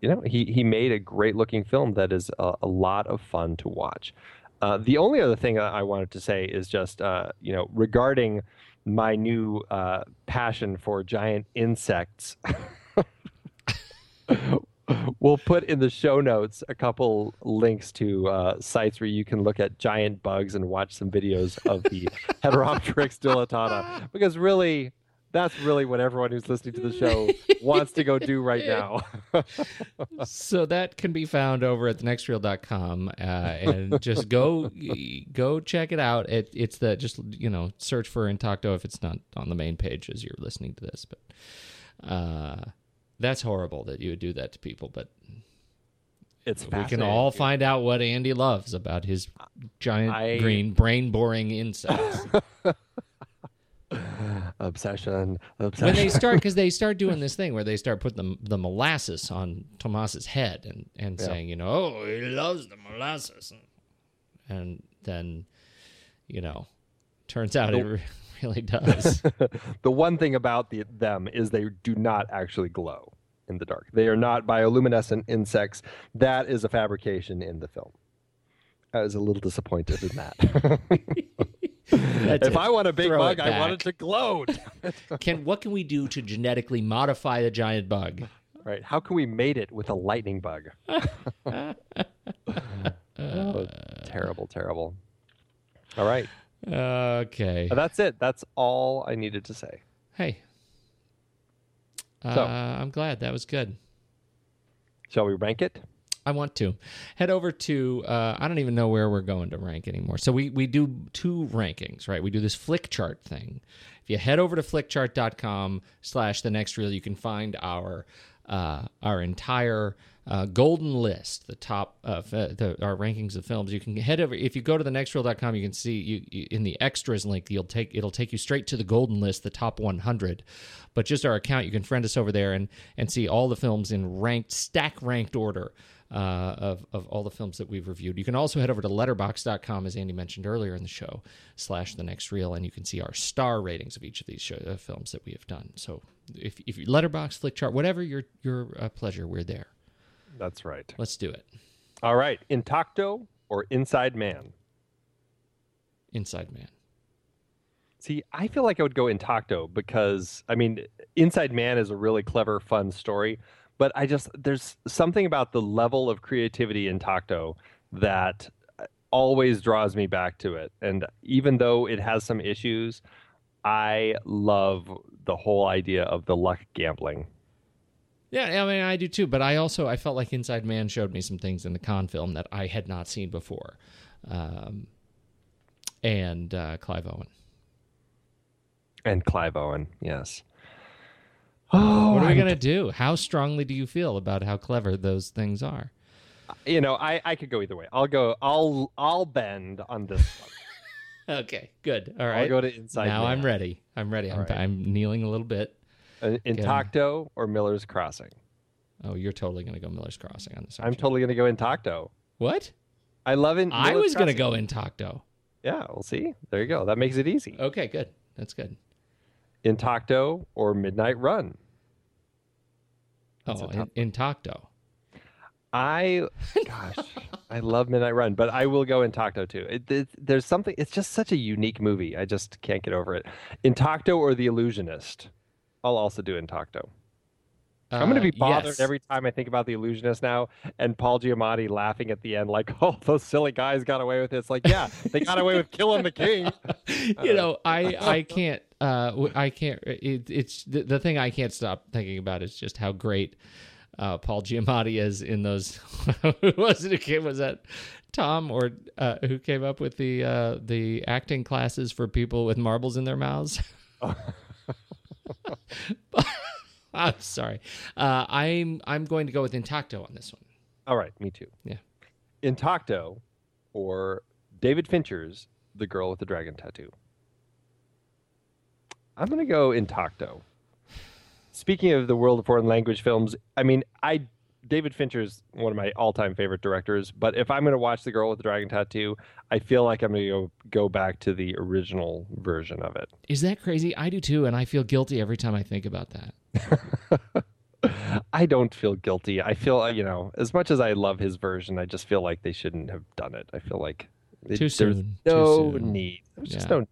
you know he he made a great looking film that is a, a lot of fun to watch. Uh, the only other thing I wanted to say is just uh, you know regarding my new uh, passion for giant insects. *laughs* we'll put in the show notes a couple links to uh, sites where you can look at giant bugs and watch some videos of the *laughs* Heteropteryx dilatata because really that's really what everyone who's listening to the show wants to go do right now. *laughs* so that can be found over at thenextreel.com uh, and just go *laughs* go check it out it, it's the just you know search for intacto if it's not on the main page as you're listening to this but uh, that's horrible that you would do that to people but it's we can all find out what andy loves about his giant I- green brain boring insects. Obsession, *laughs* obsession. when they start because they *laughs* start doing this thing where they start putting the, the molasses on Tomas's head and and saying you know oh he loves the molasses. And then you know turns out it *laughs* really does. The one thing about the, them is they do not actually glow in the dark. They are not bioluminescent insects. That is a fabrication in the film. I was a little disappointed in that. If it. I want a big Throw bug, I want it to glow. can *laughs* what can we do to genetically modify the giant bug right? How can we mate it with a lightning bug? *laughs* oh, terrible, terrible. All right. okay That's it. That's all I needed to say. hey uh, So- I'm glad that was good Shall we rank it? I want to head over to. Uh, I don't even know where we're going to rank anymore. So we we do two rankings, right? We do this Flickchart thing. If you head over to flickchart.com slash the next reel, you can find our uh, our entire uh, golden list, the top of uh, the, our rankings of films. You can head over if you go to the nextreel.com, you can see you, you in the extras link. You'll take it'll take you straight to the golden list, the top 100. But just our account, you can friend us over there and and see all the films in ranked stack ranked order. Uh, of, of all the films that we've reviewed. You can also head over to letterboxd.com, as Andy mentioned earlier in the show, slash the next reel, and you can see our star ratings of each of these show, uh, films that we have done. So if, if you letterboxd, flick chart, whatever your, your uh, pleasure, we're there. That's right. Let's do it. All right. Intacto or Inside Man? Inside Man. See, I feel like I would go Intacto because, I mean, Inside Man is a really clever, fun story, but I just, there's something about the level of creativity Intacto that always draws me back to it. And even though it has some issues, I love the whole idea of the luck gambling. Yeah, I mean, I do too. But I also I felt like Inside Man showed me some things in the con film that I had not seen before, um, and uh, Clive Owen. And Clive Owen, yes. Oh, what are we gonna do? How strongly do you feel about how clever those things are? You know, I, I could go either way. I'll go. I'll I'll bend on this one. *laughs* *laughs* okay, good. All right. I'll go to Inside. Man. Now Man. I'm ready. I'm ready. I'm, right. I'm kneeling a little bit. Uh, Intacto or Miller's Crossing? Oh, you're totally gonna go Miller's Crossing on this. I'm totally gonna go Intacto. What? I love it. I was gonna go Intacto. Yeah, we'll see. There you go. That makes it easy. Okay, good. That's good. Intacto or Midnight Run? That's oh, in, Intacto. I, *laughs* gosh, I love Midnight Run, but I will go Intacto too. It, it, there's something. It's just such a unique movie. I just can't get over it. Intacto or The Illusionist? I'll also do Intacto. I'm going to be bothered Uh, yes. every time I think about The Illusionist now, and Paul Giamatti laughing at the end, like, *laughs* "Oh, those silly guys got away with it." It's like, yeah, they got away with killing the king. *laughs* you know, I I can't uh I can't it, it's the, the thing I can't stop thinking about is just how great uh Paul Giamatti is in those *laughs* who was it who was that Tom or uh, who came up with the uh the acting classes for people with marbles in their mouths? *laughs* I'm sorry. Uh I'm I'm going to go with Intacto on this one. All right, me too. Yeah. Intacto or David Fincher's The Girl with the Dragon Tattoo. I'm going to go Intacto. Speaking of the world of foreign language films, I mean, I David Fincher is one of my all-time favorite directors, but if I'm going to watch The Girl with the Dragon Tattoo, I feel like I'm going to go go back to the original version of it. Is that crazy? I do too and I feel guilty every time I think about that. *laughs* I don't feel guilty. I feel, you know, as much as I love his version, I just feel like they shouldn't have done it. I feel like it, Too there's soon. Too no soon. need. There's just Yeah. no.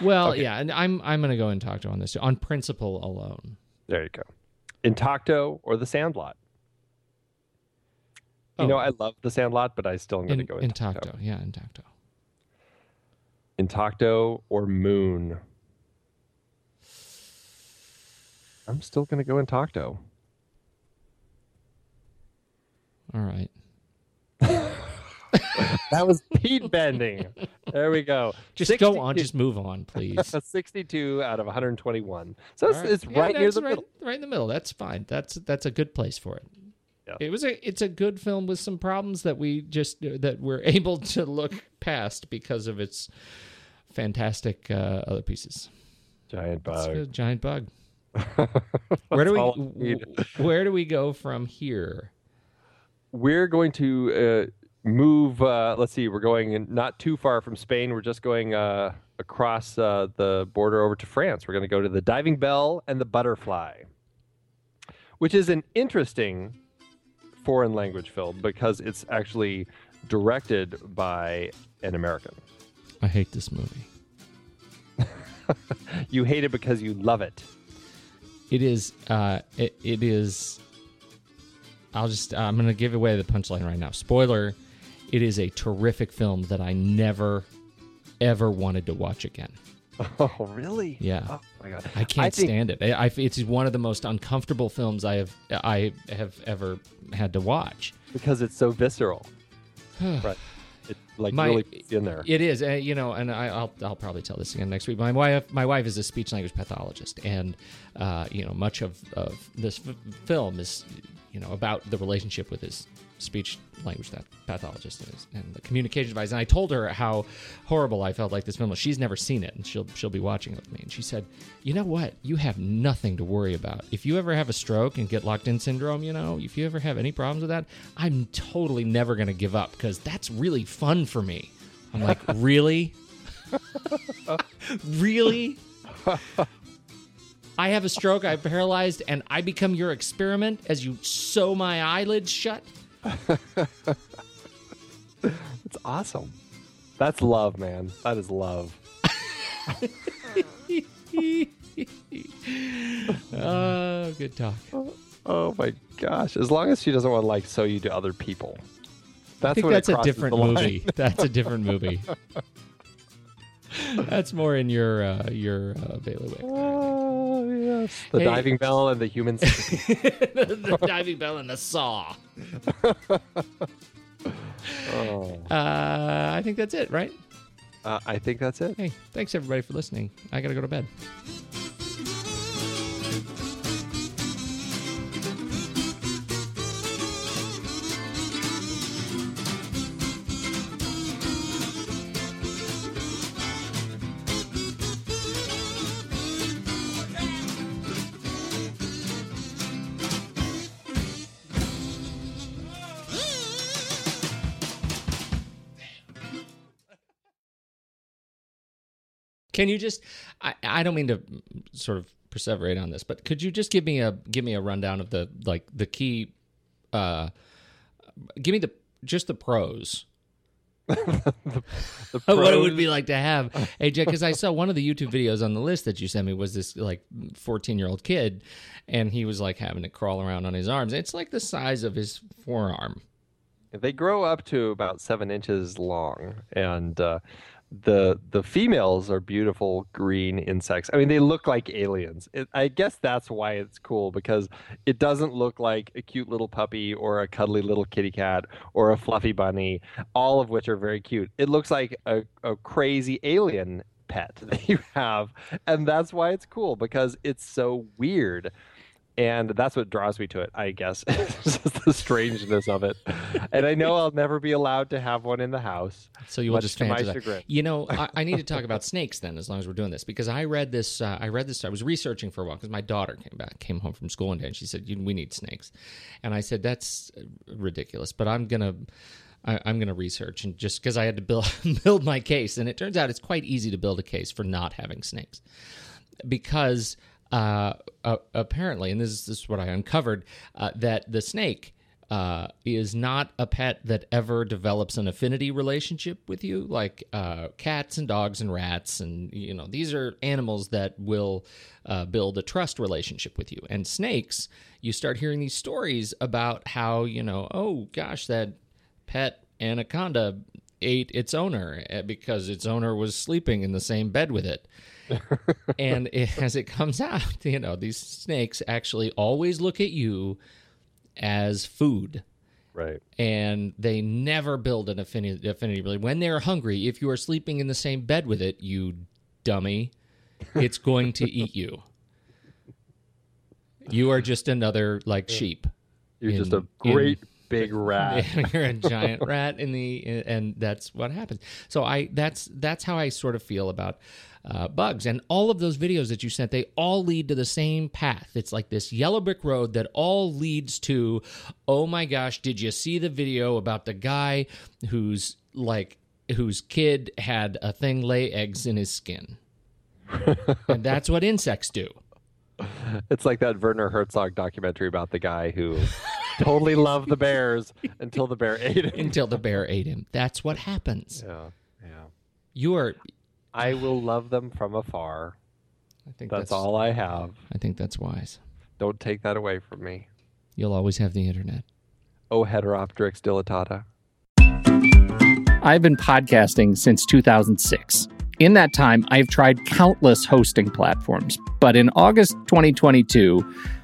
Well, Okay. yeah, and I'm I'm gonna go Intacto on this on principle alone. There you go. Intacto or The Sandlot. You Oh. know, I love The Sandlot, but I still am going to go intacto. Yeah, intacto. Intacto or Moon. I'm still going to go Intacto. All right. *laughs* That was Pete bending. There we go. Just go on. Just move on, please. *laughs* 62 out of 121. So it's, All it's Yeah, right near the right, middle. right in the middle. That's fine. That's that's a good place for it. Yeah. It was a it's a good film with some problems that we just that we're *laughs* able to look past because of its fantastic uh, other pieces. Giant It's bug. a giant bug. *laughs* where do we That's all I need. w- *laughs* where do we go from here? We're going to uh, move. Uh, let's see. We're going in not too far from Spain. We're just going uh, across uh, the border over to France. We're going to go to the Diving Bell and the Butterfly, which is an interesting foreign language film because it's actually directed by an American. I hate this movie. *laughs* You hate it because you love it. It is. Uh, it, it is. I'll just. I'm going to give away the punchline right now. Spoiler: It is a terrific film that I never, ever wanted to watch again. *laughs* Oh, really? Yeah. Oh my god. I can't think- stand it. I, I- it's one of the most uncomfortable films I have I have ever had to watch. because it's so visceral. *sighs* right. It like My- really in there. It is, uh, you know, and I, I'll I'll probably tell this again next week. My wife my wife is a speech language pathologist, and uh, you know, much of, of this f- film is you know about the relationship with his speech language that pathologist is and the communication device. And I told her how horrible I felt like this film was. She's never seen it, and she'll she'll be watching it with me. And she said, "You know what? You have nothing to worry about. If you ever have a stroke and get locked in syndrome, you know, if you ever have any problems with that, I'm totally never going to give up because that's really fun for me." I'm like, *laughs* really? really? I have a stroke, I'm paralyzed, and I become your experiment as you sew my eyelids shut? *laughs* It's awesome. That's love, man. That is love. *laughs* Oh, good talk. Oh my gosh! As long as she doesn't want to like sew you to other people. That's I think that's a different movie. *laughs* That's a different movie. that's more in your uh, your uh, bailiwick. Oh yes, the Hey. diving bell and the human. *laughs* centipede. the diving bell and the saw. *laughs* oh. Uh, I think that's it, right? uh, I think that's it. Hey, thanks everybody for listening. I gotta go to bed. Can you just? I, I don't mean to sort of perseverate on this, but could you just give me a give me a rundown of the like the key? Uh, give me the just the pros. *laughs* The of what it would be like to have AJ, because I saw one of the YouTube videos on the list that you sent me was this like 14 year old kid and he was like having to crawl around on his arms. It's like the size of his forearm. They grow up to about seven inches long, and uh, the the females are beautiful green insects. I mean, they look like aliens. It, I guess that's why it's cool because it doesn't look like a cute little puppy or a cuddly little kitty cat or a fluffy bunny, all of which are very cute. It looks like a, a crazy alien pet *laughs* that you have, and that's why it's cool because it's so weird and that's what draws me to it i guess *laughs* it's just the strangeness of it and i know i'll never be allowed to have one in the house So you will much just to my fantasy. chagrin. You know, I, I need to talk about *laughs* snakes then, as long as we're doing this, because I read this. Uh, I read this. I was researching for a while because my daughter came back, came home from school one day, and she said, "We need snakes," and I said, "That's uh, ridiculous." But I'm gonna. I, I'm going to research and just because I had to build *laughs* build my case, and it turns out it's quite easy to build a case for not having snakes, because uh, apparently, and this is, this is what I uncovered, uh, that the snake uh, is not a pet that ever develops an affinity relationship with you, like uh, cats and dogs and rats, and you know these are animals that will uh, build a trust relationship with you. And snakes, you start hearing these stories about how you know, oh gosh, that pet anaconda ate its owner eh, because its owner was sleeping in the same bed with it. And it, *laughs* as it comes out, you know, these snakes actually always look at you as food. Right. And they never build an affinity affinity really. When they're hungry if you are sleeping in the same bed with it you dummy it's going to eat you. You are just another like sheep you're just a in- in- great big rat. *laughs* you're a giant *laughs* rat in the and that's what happens. So i that's that's how i sort of feel about uh, bugs. And all of those videos that you sent they all lead to the same path. It's like this yellow brick road that all leads to oh my gosh did you see the video about the guy who's like whose kid had a thing lay eggs in his skin? *laughs* And that's what insects do. It's like that werner herzog documentary about the guy who totally *laughs* loved the bears until the bear ate him. Until the bear ate him. That's what happens. Yeah yeah. You are i will love them from afar. I think that's all i have. I think that's wise. Don't take that away from me. You'll always have the internet. oh heteropteryx dilatata I've been podcasting since 2006. In that time, I've tried countless hosting platforms, but in August 2022,